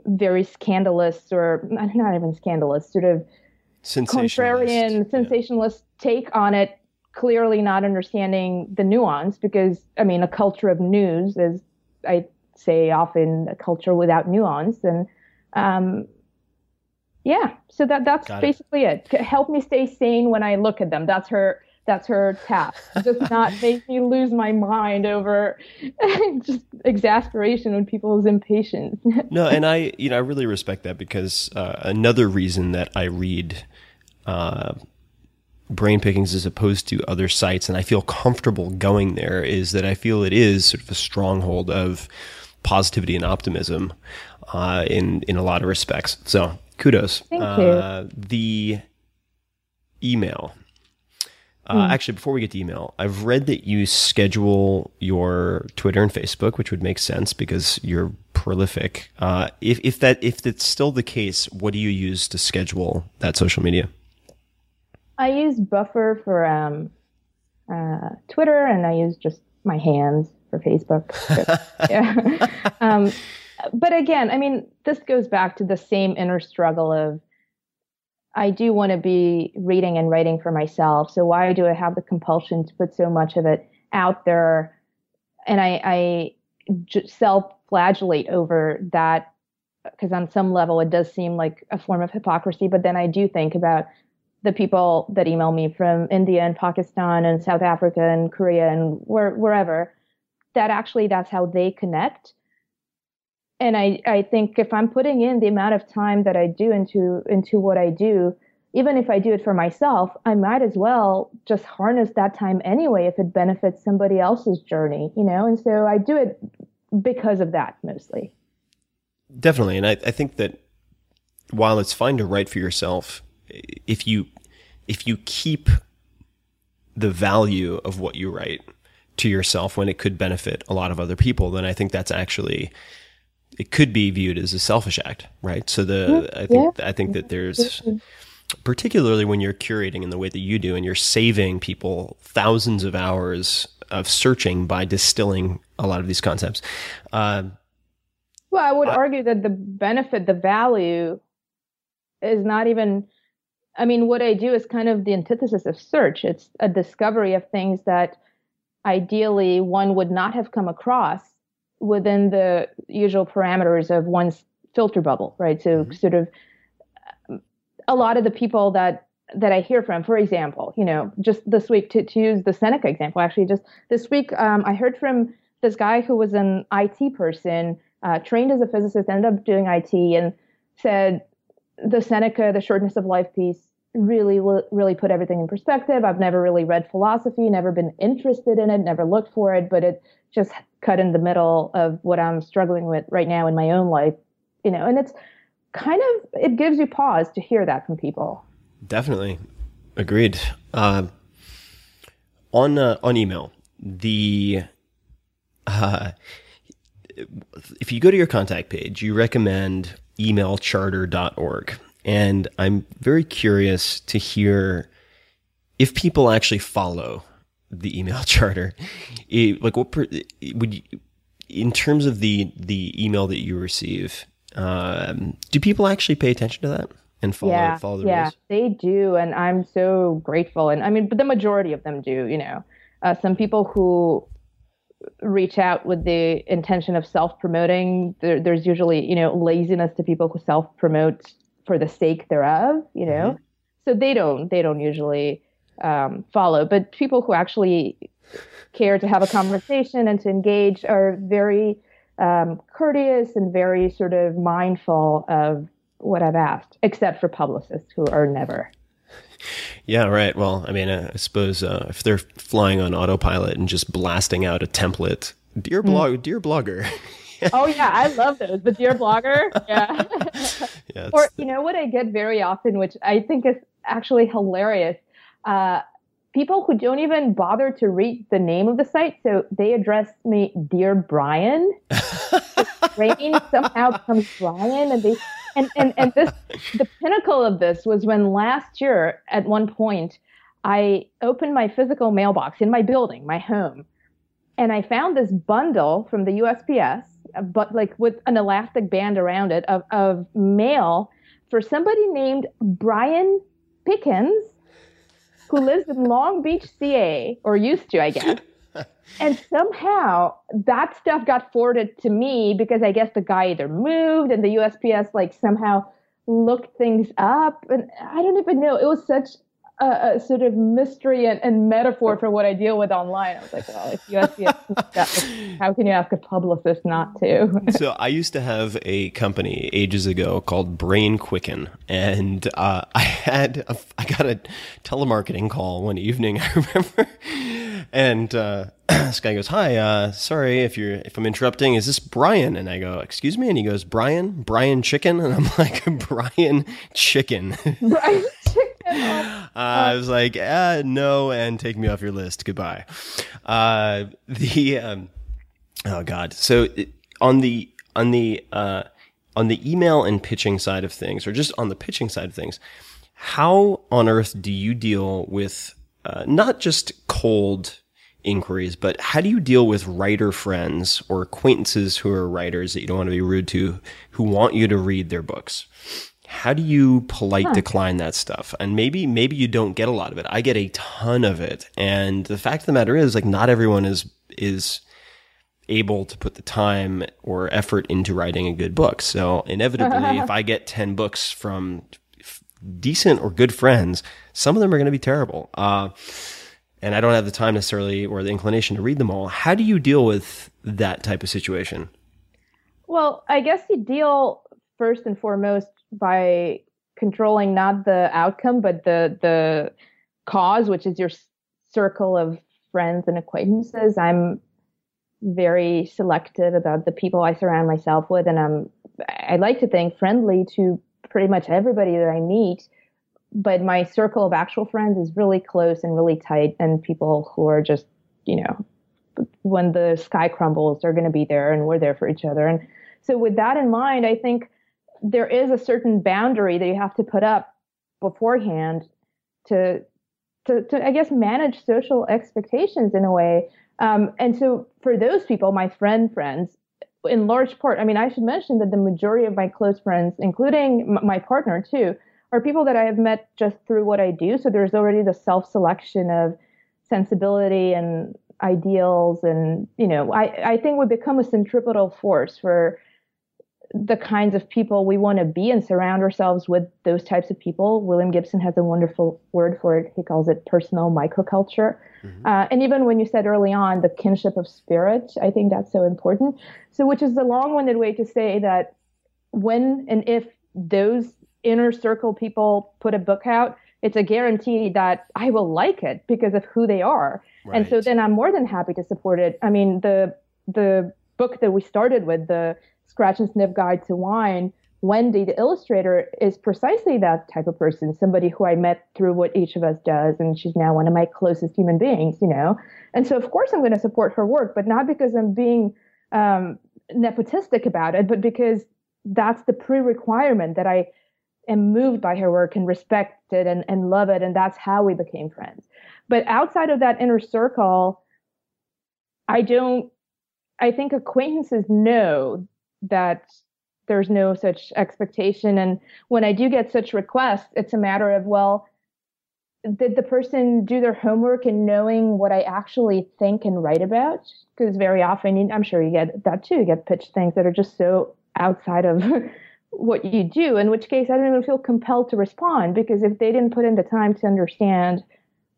very scandalous or not even scandalous sort of Sensationalist. contrarian Yeah. sensationalist take on it clearly not understanding the nuance because i mean a culture of news is i say often a culture without nuance and um yeah so that that's Got basically it. C- help me stay sane when i look at them that's her that's her task just not make me lose my mind over just exasperation when people's impatience no, and I, you know, I really respect that because uh, another reason that I read uh, brain pickings as opposed to other sites, and I feel comfortable going there, is that I feel it is sort of a stronghold of positivity and optimism uh, in in a lot of respects. So kudos. Thank uh, The email. Uh, Actually, before we get to email, I've read that you schedule your Twitter and Facebook, which would make sense because you're prolific. Uh, if if that if that's still the case, what do you use to schedule that social media? I use Buffer for um, uh, Twitter, and I use just my hands for Facebook. yeah. um, but again, I mean, this goes back to the same inner struggle of I do want to be reading and writing for myself. So why do I have the compulsion to put so much of it out there? And I, I j- self-flagellate over that because on some level it does seem like a form of hypocrisy. But then I do think about the people that email me from India and Pakistan and South Africa and Korea and where, wherever that actually that's how they connect and I, I think if I'm putting in the amount of time that I do into into what I do, even if I do it for myself, I might as well just harness that time anyway if it benefits somebody else's journey, you know? And so I do it because of that mostly. Definitely, and I, I think that while it's fine to write for yourself, if you if you keep the value of what you write to yourself when it could benefit a lot of other people, then I think that's actually it could be viewed as a selfish act, right? So the I think I think that there's particularly when you're curating in the way that you do and you're saving people thousands of hours of searching by distilling a lot of these concepts. Uh, Well, I would argue that the benefit, the value is not even, I mean, what I do is kind of the antithesis of search. It's a discovery of things that ideally one would not have come across within the usual parameters of one's filter bubble, right? So sort of a lot of the people that that I hear from, for example, you know, just this week to, to use the Seneca example, actually, just this week, um, I heard from this guy who was an IT person, uh, trained as a physicist, ended up doing IT, and said the Seneca, the shortness of life piece, really, really put everything in perspective. I've never really read philosophy, never been interested in it, never looked for it, but it just cut in the middle of what I'm struggling with right now in my own life, you know, and it's kind of, it gives you pause to hear that from people. Definitely, agreed. Uh, on uh, on email, the uh, if you go to your contact page, you recommend emailcharter.org, and I'm very curious to hear if people actually follow the email charter. It- like, what per, would you, in terms of the the email that you receive? Um, do people actually pay attention to that and follow yeah, follow the rules? yeah, rules? they do, and I'm so grateful. And I mean, but the majority of them do. You know, uh, some people who reach out with the intention of self-promoting. There, there's usually, you know, laziness to people who self-promote for the sake thereof. You know, so they don't they don't usually um, follow. But people who actually care to have a conversation and to engage are very um, courteous and very sort of mindful of what I've asked, except for publicists who are never. Yeah, right. Well, I mean, uh, I suppose uh, if they're flying on autopilot and just blasting out a template, dear blog, dear blogger. Oh yeah, I love those. The dear blogger, yeah. yeah, it's- or you know what I get very often, which I think is actually hilarious. Uh, people who don't even bother to read the name of the site, so they address me, dear Brian. Rain somehow becomes Brian, and they and, and and this the pinnacle of this was when last year at one point I opened my physical mailbox in my building, my home, and I found this bundle from the USPS, uh, but like with an elastic band around it of, of mail for somebody named Brian Pickens, who lives in Long Beach, CA, or used to, I guess. And somehow that stuff got forwarded to me because I guess the guy either moved and the USPS like somehow looked things up. And I don't even know. It was such a, a sort of mystery and, and metaphor for what I deal with online. I was like, well, if USPS, how can you ask a publicist not to? so I used to have a company ages ago called Brain Quicken, and uh, I had a, I got a telemarketing call one evening. I remember, and uh, this guy goes, "Hi, uh, sorry if you're if I'm interrupting. Is this Brian?" And I go, "Excuse me," and he goes, "Brian, Brian Chicken," and I'm like, "Brian Chicken." Brian Chicken. Uh, I was like, uh, no, and take me off your list. Goodbye. Uh, the um, oh god. So on the on the uh, on the email and pitching side of things, or just on the pitching side of things, how on earth do you deal with uh, not just cold inquiries, but how do you deal with writer friends or acquaintances who are writers that you don't want to be rude to, who want you to read their books? How do you polite decline that stuff? And maybe maybe you don't get a lot of it. I get a ton of it, and the fact of the matter is, like, not everyone is is able to put the time or effort into writing a good book. So inevitably, if I get ten books from f- decent or good friends, some of them are going to be terrible. Uh, and I don't have the time necessarily or the inclination to read them all. How do you deal with that type of situation? Well, I guess you deal first and foremost by controlling not the outcome, but the the cause, which is your circle of friends and acquaintances. I'm very selective about the people I surround myself with, and I'm I like to think friendly to pretty much everybody that I meet. But my circle of actual friends is really close and really tight, and people who are just, you know, when the sky crumbles, they're going to be there, and we're there for each other. And so, with that in mind, I think there is a certain boundary that you have to put up beforehand to to, to I guess manage social expectations in a way. Um, and so for those people, my friend friends, in large part, I mean, I should mention that the majority of my close friends, including m- my partner too, are people that I have met just through what I do. So there's already the self selection of sensibility and ideals, and you know, I I think we become a centripetal force for the kinds of people we want to be and surround ourselves with those types of people. William Gibson has a wonderful word for it. He calls it personal microculture. Uh, and even when you said early on the kinship of spirit, I think that's so important. So, which is the long winded way to say that when and if those inner circle people put a book out, it's a guarantee that I will like it because of who they are. And so then I'm more than happy to support it. I mean, the the book that we started with, the Scratch and Sniff Guide to Wine, Wendy, the illustrator, is precisely that type of person, somebody who I met through what each of us does, and she's now one of my closest human beings, you know. And so, of course, I'm going to support her work, but not because I'm being um, nepotistic about it, but because that's the pre-requirement that I am moved by her work and respect it and, and love it, and that's how we became friends. But outside of that inner circle, I don't. I think acquaintances know that there's no such expectation. And when I do get such requests, it's a matter of, well, did the person do their homework in knowing what I actually think and write about? Because very often, I'm sure you get that too. You get pitched things that are just so outside of what you do, in which case I don't even feel compelled to respond because if they didn't put in the time to understand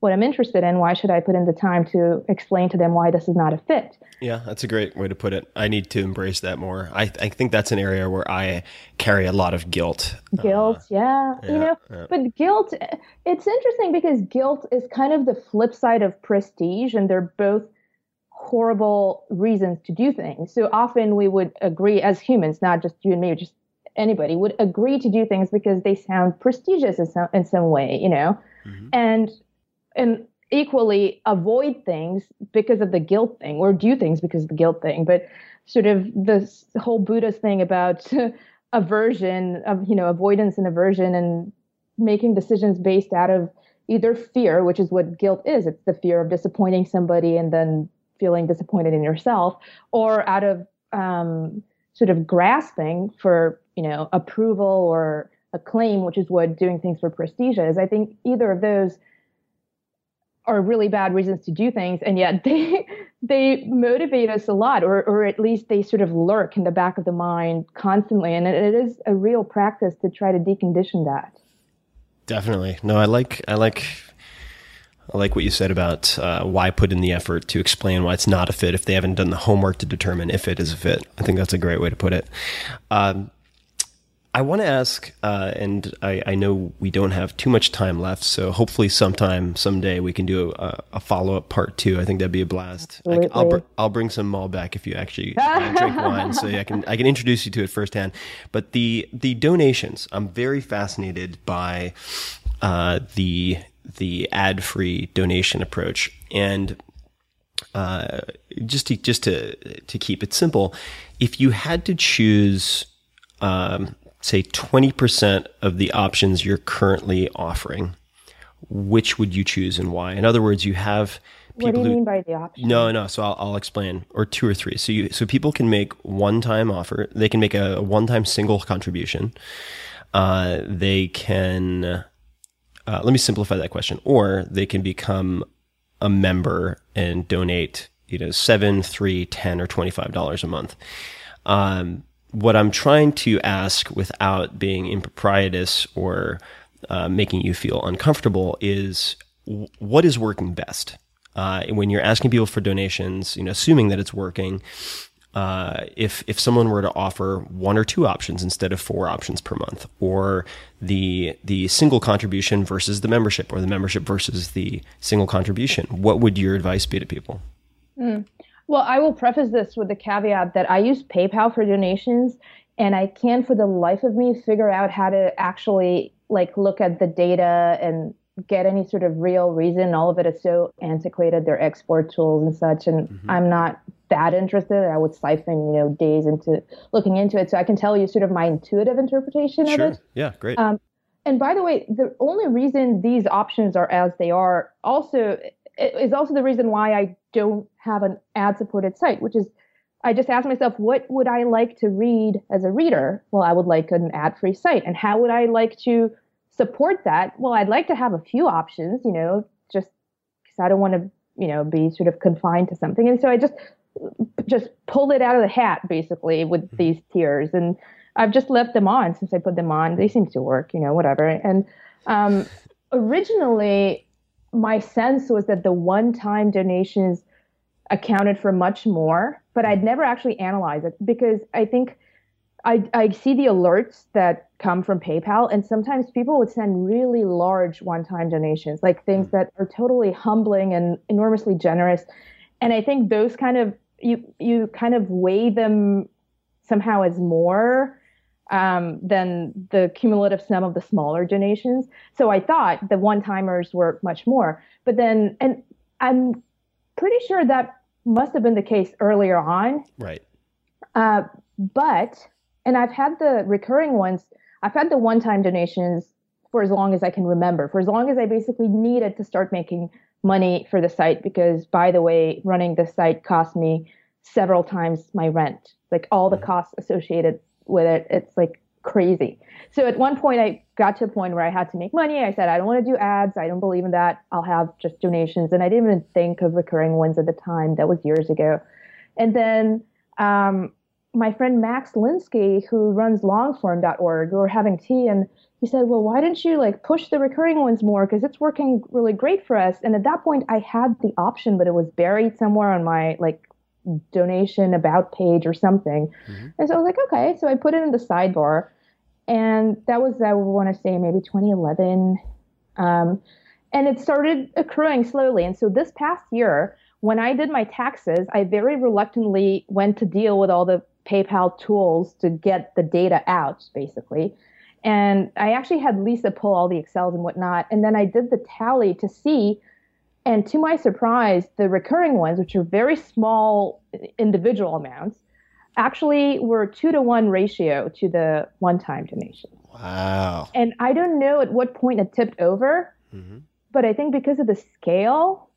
what I'm interested in, why should I put in the time to explain to them why this is not a fit? Yeah, that's a great way to put it. I need to embrace that more. I, I think that's an area where I carry a lot of guilt. Uh, guilt yeah, you know yeah. but guilt it's interesting because guilt is kind of the flip side of prestige and they're both horrible reasons to do things so often we would agree as humans not just you and me just anybody would agree to do things because they sound prestigious in some, in some way you know mm-hmm. and and equally avoid things because of the guilt thing or do things because of the guilt thing but sort of this whole buddhist thing about aversion of you know avoidance and aversion and making decisions based out of either fear which is what guilt is. It's the fear of disappointing somebody and then feeling disappointed in yourself or out of um, sort of grasping for you know approval or acclaim which is what doing things for prestige is. I think either of those are really bad reasons to do things and yet they they motivate us a lot or or at least they sort of lurk in the back of the mind constantly and it, it is a real practice to try to decondition that Definitely. No, I like I like I like what you said about uh, why put in the effort to explain why it's not a fit if they haven't done the homework to determine if it is a fit. I think that's a great way to put it. Um, I want to ask, uh, and I, I know we don't have too much time left, so hopefully sometime, someday, we can do a, a follow up part two. I think that'd be a blast. I, will br- I'll bring some Malbec if you actually drink wine, so I can I can introduce you to it firsthand. But the the donations, I'm very fascinated by uh, the the ad free donation approach. And uh, just to just to to keep it simple, if you had to choose, um, say, twenty percent of the options you're currently offering, which would you choose and why? In other words, you have What do you who- mean by the option? no, no. So I'll, I'll explain, or two or three. So you, so people can make one-time offer. They can make a, a one-time single contribution. Uh, they can. Uh, let me simplify that question. Or they can become a member and donate, you know, seven, three, ten, or twenty-five dollars a month. Um, what I'm trying to ask, without being improprietous or uh, making you feel uncomfortable, is what is working best? Uh, when you're asking people for donations, you know, assuming that it's working, uh, if if someone were to offer one or two options instead of four options per month, or the the single contribution versus the membership, or the membership versus the single contribution, what would your advice be to people? Well, I will preface this with the caveat that I use PayPal for donations and I can't for the life of me figure out how to actually like look at the data and get any sort of real reason. All of it is so antiquated, their export tools and such, and I'm not that interested. I would siphon, you know, days into looking into it. So I can tell you sort of my intuitive interpretation of it. Yeah, great. Um, and by the way, the only reason these options are as they are also is also the reason why I don't have an ad supported site, which is I just asked myself, what would I like to read as a reader? Well, I would like an ad free site. And how would I like to support that? Well, I'd like to have a few options, you know, just because I don't want to, you know, be sort of confined to something. And so I just just pulled it out of the hat basically with these tiers and I've just left them on since I put them on. They seem to work, you know, whatever. And um, originally, my sense was that the one-time donations accounted for much more, but I'd never actually analyzed it because I think I, I see the alerts that come from PayPal, and sometimes people would send really large one-time donations, like things hmm. that are totally humbling and enormously generous. And I think those kind of you you kind of weigh them somehow as more um, than the cumulative sum of the smaller donations. So I thought the one timers were much more. But then, and I'm pretty sure that must have been the case earlier on. right. Uh, but, and I've had the recurring ones, I've had the one time donations for as long as I can remember, for as long as I basically needed to start making money for the site. Because, by the way, running the site cost me several times my rent, like all the costs associated with it. It's like crazy. So at one point, I got to a point where I had to make money. I said, I don't want to do ads. I don't believe in that. I'll have just donations. And I didn't even think of recurring ones at the time. That was years ago. And then um, my friend Max Linsky, who runs longform.org, we were having tea and he said, Well, why didn't you like push the recurring ones more? Because it's working really great for us. And at that point, I had the option, but it was buried somewhere on my like donation about page or something. And so I was like, okay. So I put it in the sidebar. And that was, I want to say, maybe 2011. Um, and it started accruing slowly. And so this past year, when I did my taxes, I very reluctantly went to deal with all the PayPal tools to get the data out, basically. And I actually had Lisa pull all the Excels and whatnot. And then I did the tally to see. And to my surprise, the recurring ones, which are very small individual amounts, actually were two to one ratio to the one time donation. Wow. And I don't know at what point it tipped over, mm-hmm. but I think because of the scale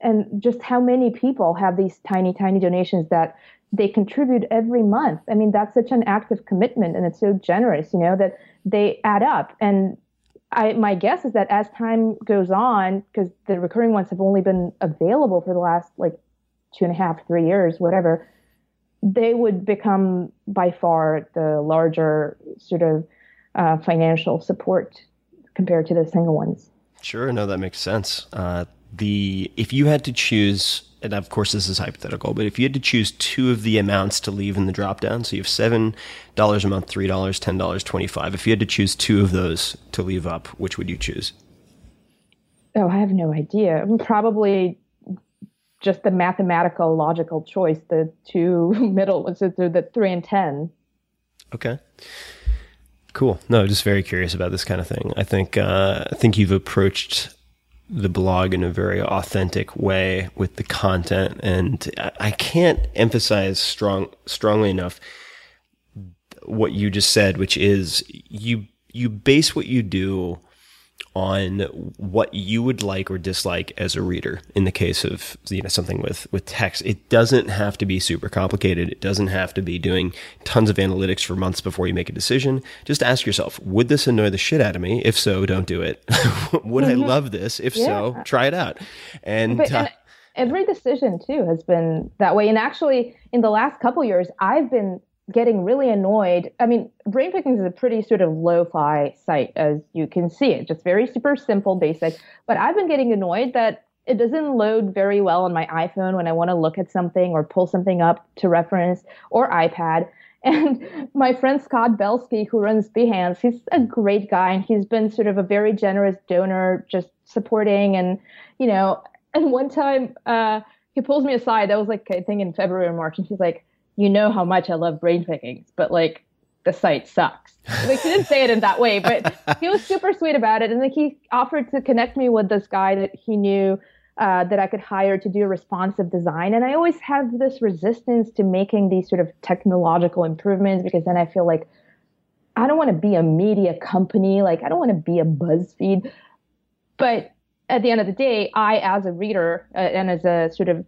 and just how many people have these tiny, tiny donations that they contribute every month. I mean, that's such an active commitment and it's so generous, you know, that they add up. And I, my guess is that as time goes on, because the recurring ones have only been available for the last like two and a half, three years, whatever, they would become by far the larger sort of uh, financial support compared to the single ones. Sure, no, that makes sense. Uh, the if you had to choose, and of course this is hypothetical, but if you had to choose two of the amounts to leave in the drop down, so you have seven dollars a month, three dollars, ten dollars, twenty five. If you had to choose two of those to leave up, which would you choose? Oh, I have no idea. Probably just the mathematical, logical choice, the two middle ones, so the three and ten. Okay. Cool. No, just very curious about this kind of thing. I think uh, I think you've approached the blog in a very authentic way with the content, and I- can't emphasize strong strongly enough what you just said, which is you you base what you do on what you would like or dislike as a reader in the case of you know something with with text. It doesn't have to be super complicated. It doesn't have to be doing tons of analytics for months before you make a decision. Just ask yourself would this annoy the shit out of me? If so don't do it. Would i love this? If so try it out. And, But, uh, and every decision too has been that way. And actually, in the last couple years, I've been getting really annoyed. I mean, Brain Pickings is a pretty sort of lo-fi site, as you can see It's just very super simple, basic. But I've been getting annoyed that it doesn't load very well on my iPhone when I want to look at something or pull something up to reference or iPad. And my friend Scott Belsky, who runs Behance, he's a great guy and he's been sort of a very generous donor, just supporting and, you know, and one time uh, he pulls me aside. That was like I think in February or March, and he's like, "You know how much I love brain pickings, but like the site sucks." Like he didn't say it in that way, but he was super sweet about it. And then he offered to connect me with this guy that he knew uh, that I could hire to do responsive design. And I always have this resistance to making these sort of technological improvements because then I feel like I don't want to be a media company. Like I don't want to be a BuzzFeed. But at the end of the day, I, as a reader uh, and as a sort of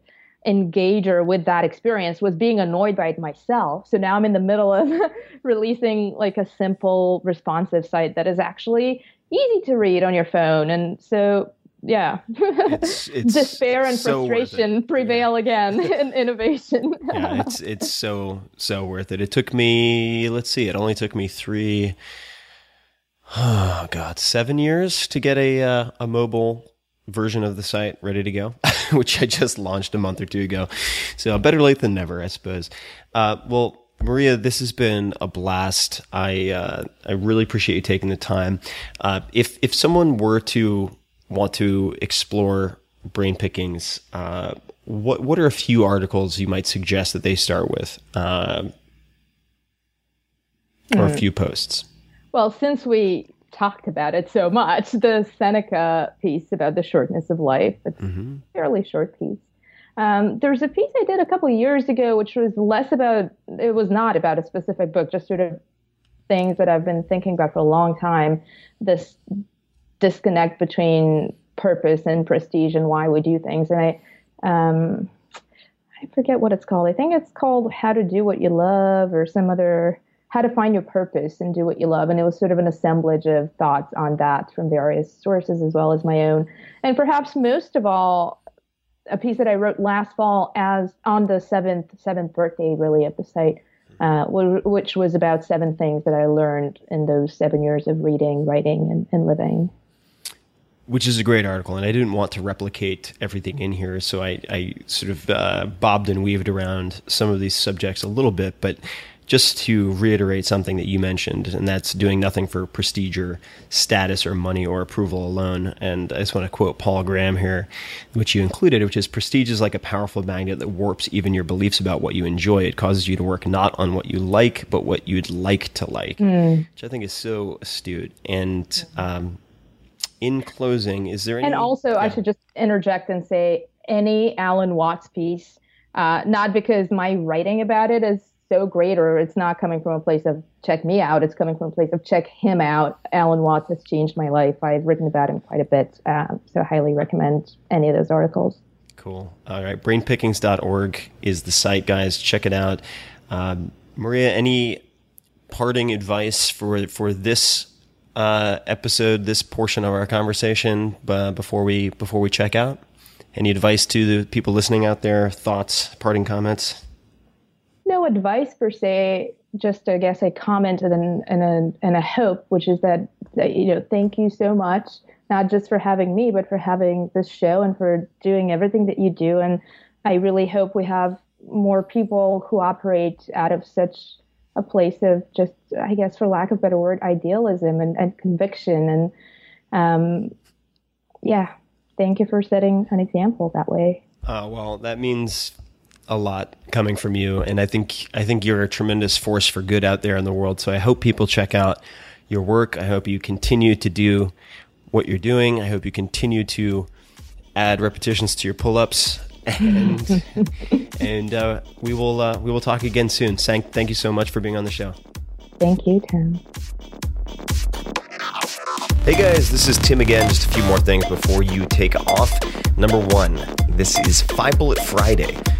engager with that experience, was being annoyed by it myself. So now I'm in the middle of releasing like a simple, responsive site that is actually easy to read on your phone. And so, yeah, It's- it's despair and so frustration prevail again in innovation. yeah, it's it's so so worth it. It took me, let's see, it only took me three, oh god, seven years to get a uh, a mobile version of the site ready to go, which I just launched a month or two ago. So better late than never, I suppose. Uh, well. Maria, this has been a blast. I uh, I really appreciate you taking the time. Uh, if if someone were to want to explore brain pickings, uh, what what are a few articles you might suggest that they start with, uh, or a few posts? Well, since we talked about it so much, the Seneca piece about the shortness of life, it's a fairly short piece. Um, there's a piece I did a couple of years ago, which was less about, it was not about a specific book, just sort of things that I've been thinking about for a long time. This disconnect between purpose and prestige and why we do things. And I, um, I forget what it's called. I think it's called How to Do What You Love or some other How to Find Your Purpose and Do What You Love. And it was sort of an assemblage of thoughts on that from various sources as well as my own. And perhaps most of all, a piece that I wrote last fall as on the seventh seventh birthday really of the site, uh, wh- which was about seven things that I learned in those seven years of reading, writing, and, and living. which is a great article, and I didn't want to replicate everything in here, so I, I sort of uh, bobbed and weaved around some of these subjects a little bit, but just to reiterate something that you mentioned, and that's doing nothing for prestige or status or money or approval alone. And I just want to quote Paul Graham here, which you included, which is prestige is like a powerful magnet that warps even your beliefs about what you enjoy. It causes you to work not on what you like, but what you'd like to like, which I think is so astute. And um, in closing, is there any? And also, I should just interject and say any Alan Watts piece, uh, not because my writing about it is so great or it's not coming from a place of check me out, it's coming from a place of check him out. Alan Watts has changed my life. I've written about him quite a bit, um, so highly recommend any of those articles. Cool. All right. Brainpickings.org is the site, guys. Check it out. Um, Maria, any parting advice for for this uh, episode, this portion of our conversation, uh, before we before we check out? Any advice to the people listening out there? Thoughts, parting comments? No advice per se, just I guess a comment and, an, and, a, and a hope, which is that, that, you know, thank you so much, not just for having me, but for having this show and for doing everything that you do. And I really hope we have more people who operate out of such a place of just, I guess, for lack of a better word, idealism and, and conviction. And um, yeah, thank you for setting an example that way. Uh, well, that means a lot coming from you, and I think I think you're a tremendous force for good out there in the world. So I hope people check out your work. I hope you continue to do what you're doing. I hope you continue to add repetitions to your pull-ups, and and uh, we will uh, we will talk again soon. Thank thank you so much for being on the show. Thank you, Tim. Hey guys, this is Tim again. Just a few more things before you take off. Number one, this is Five Bullet Friday.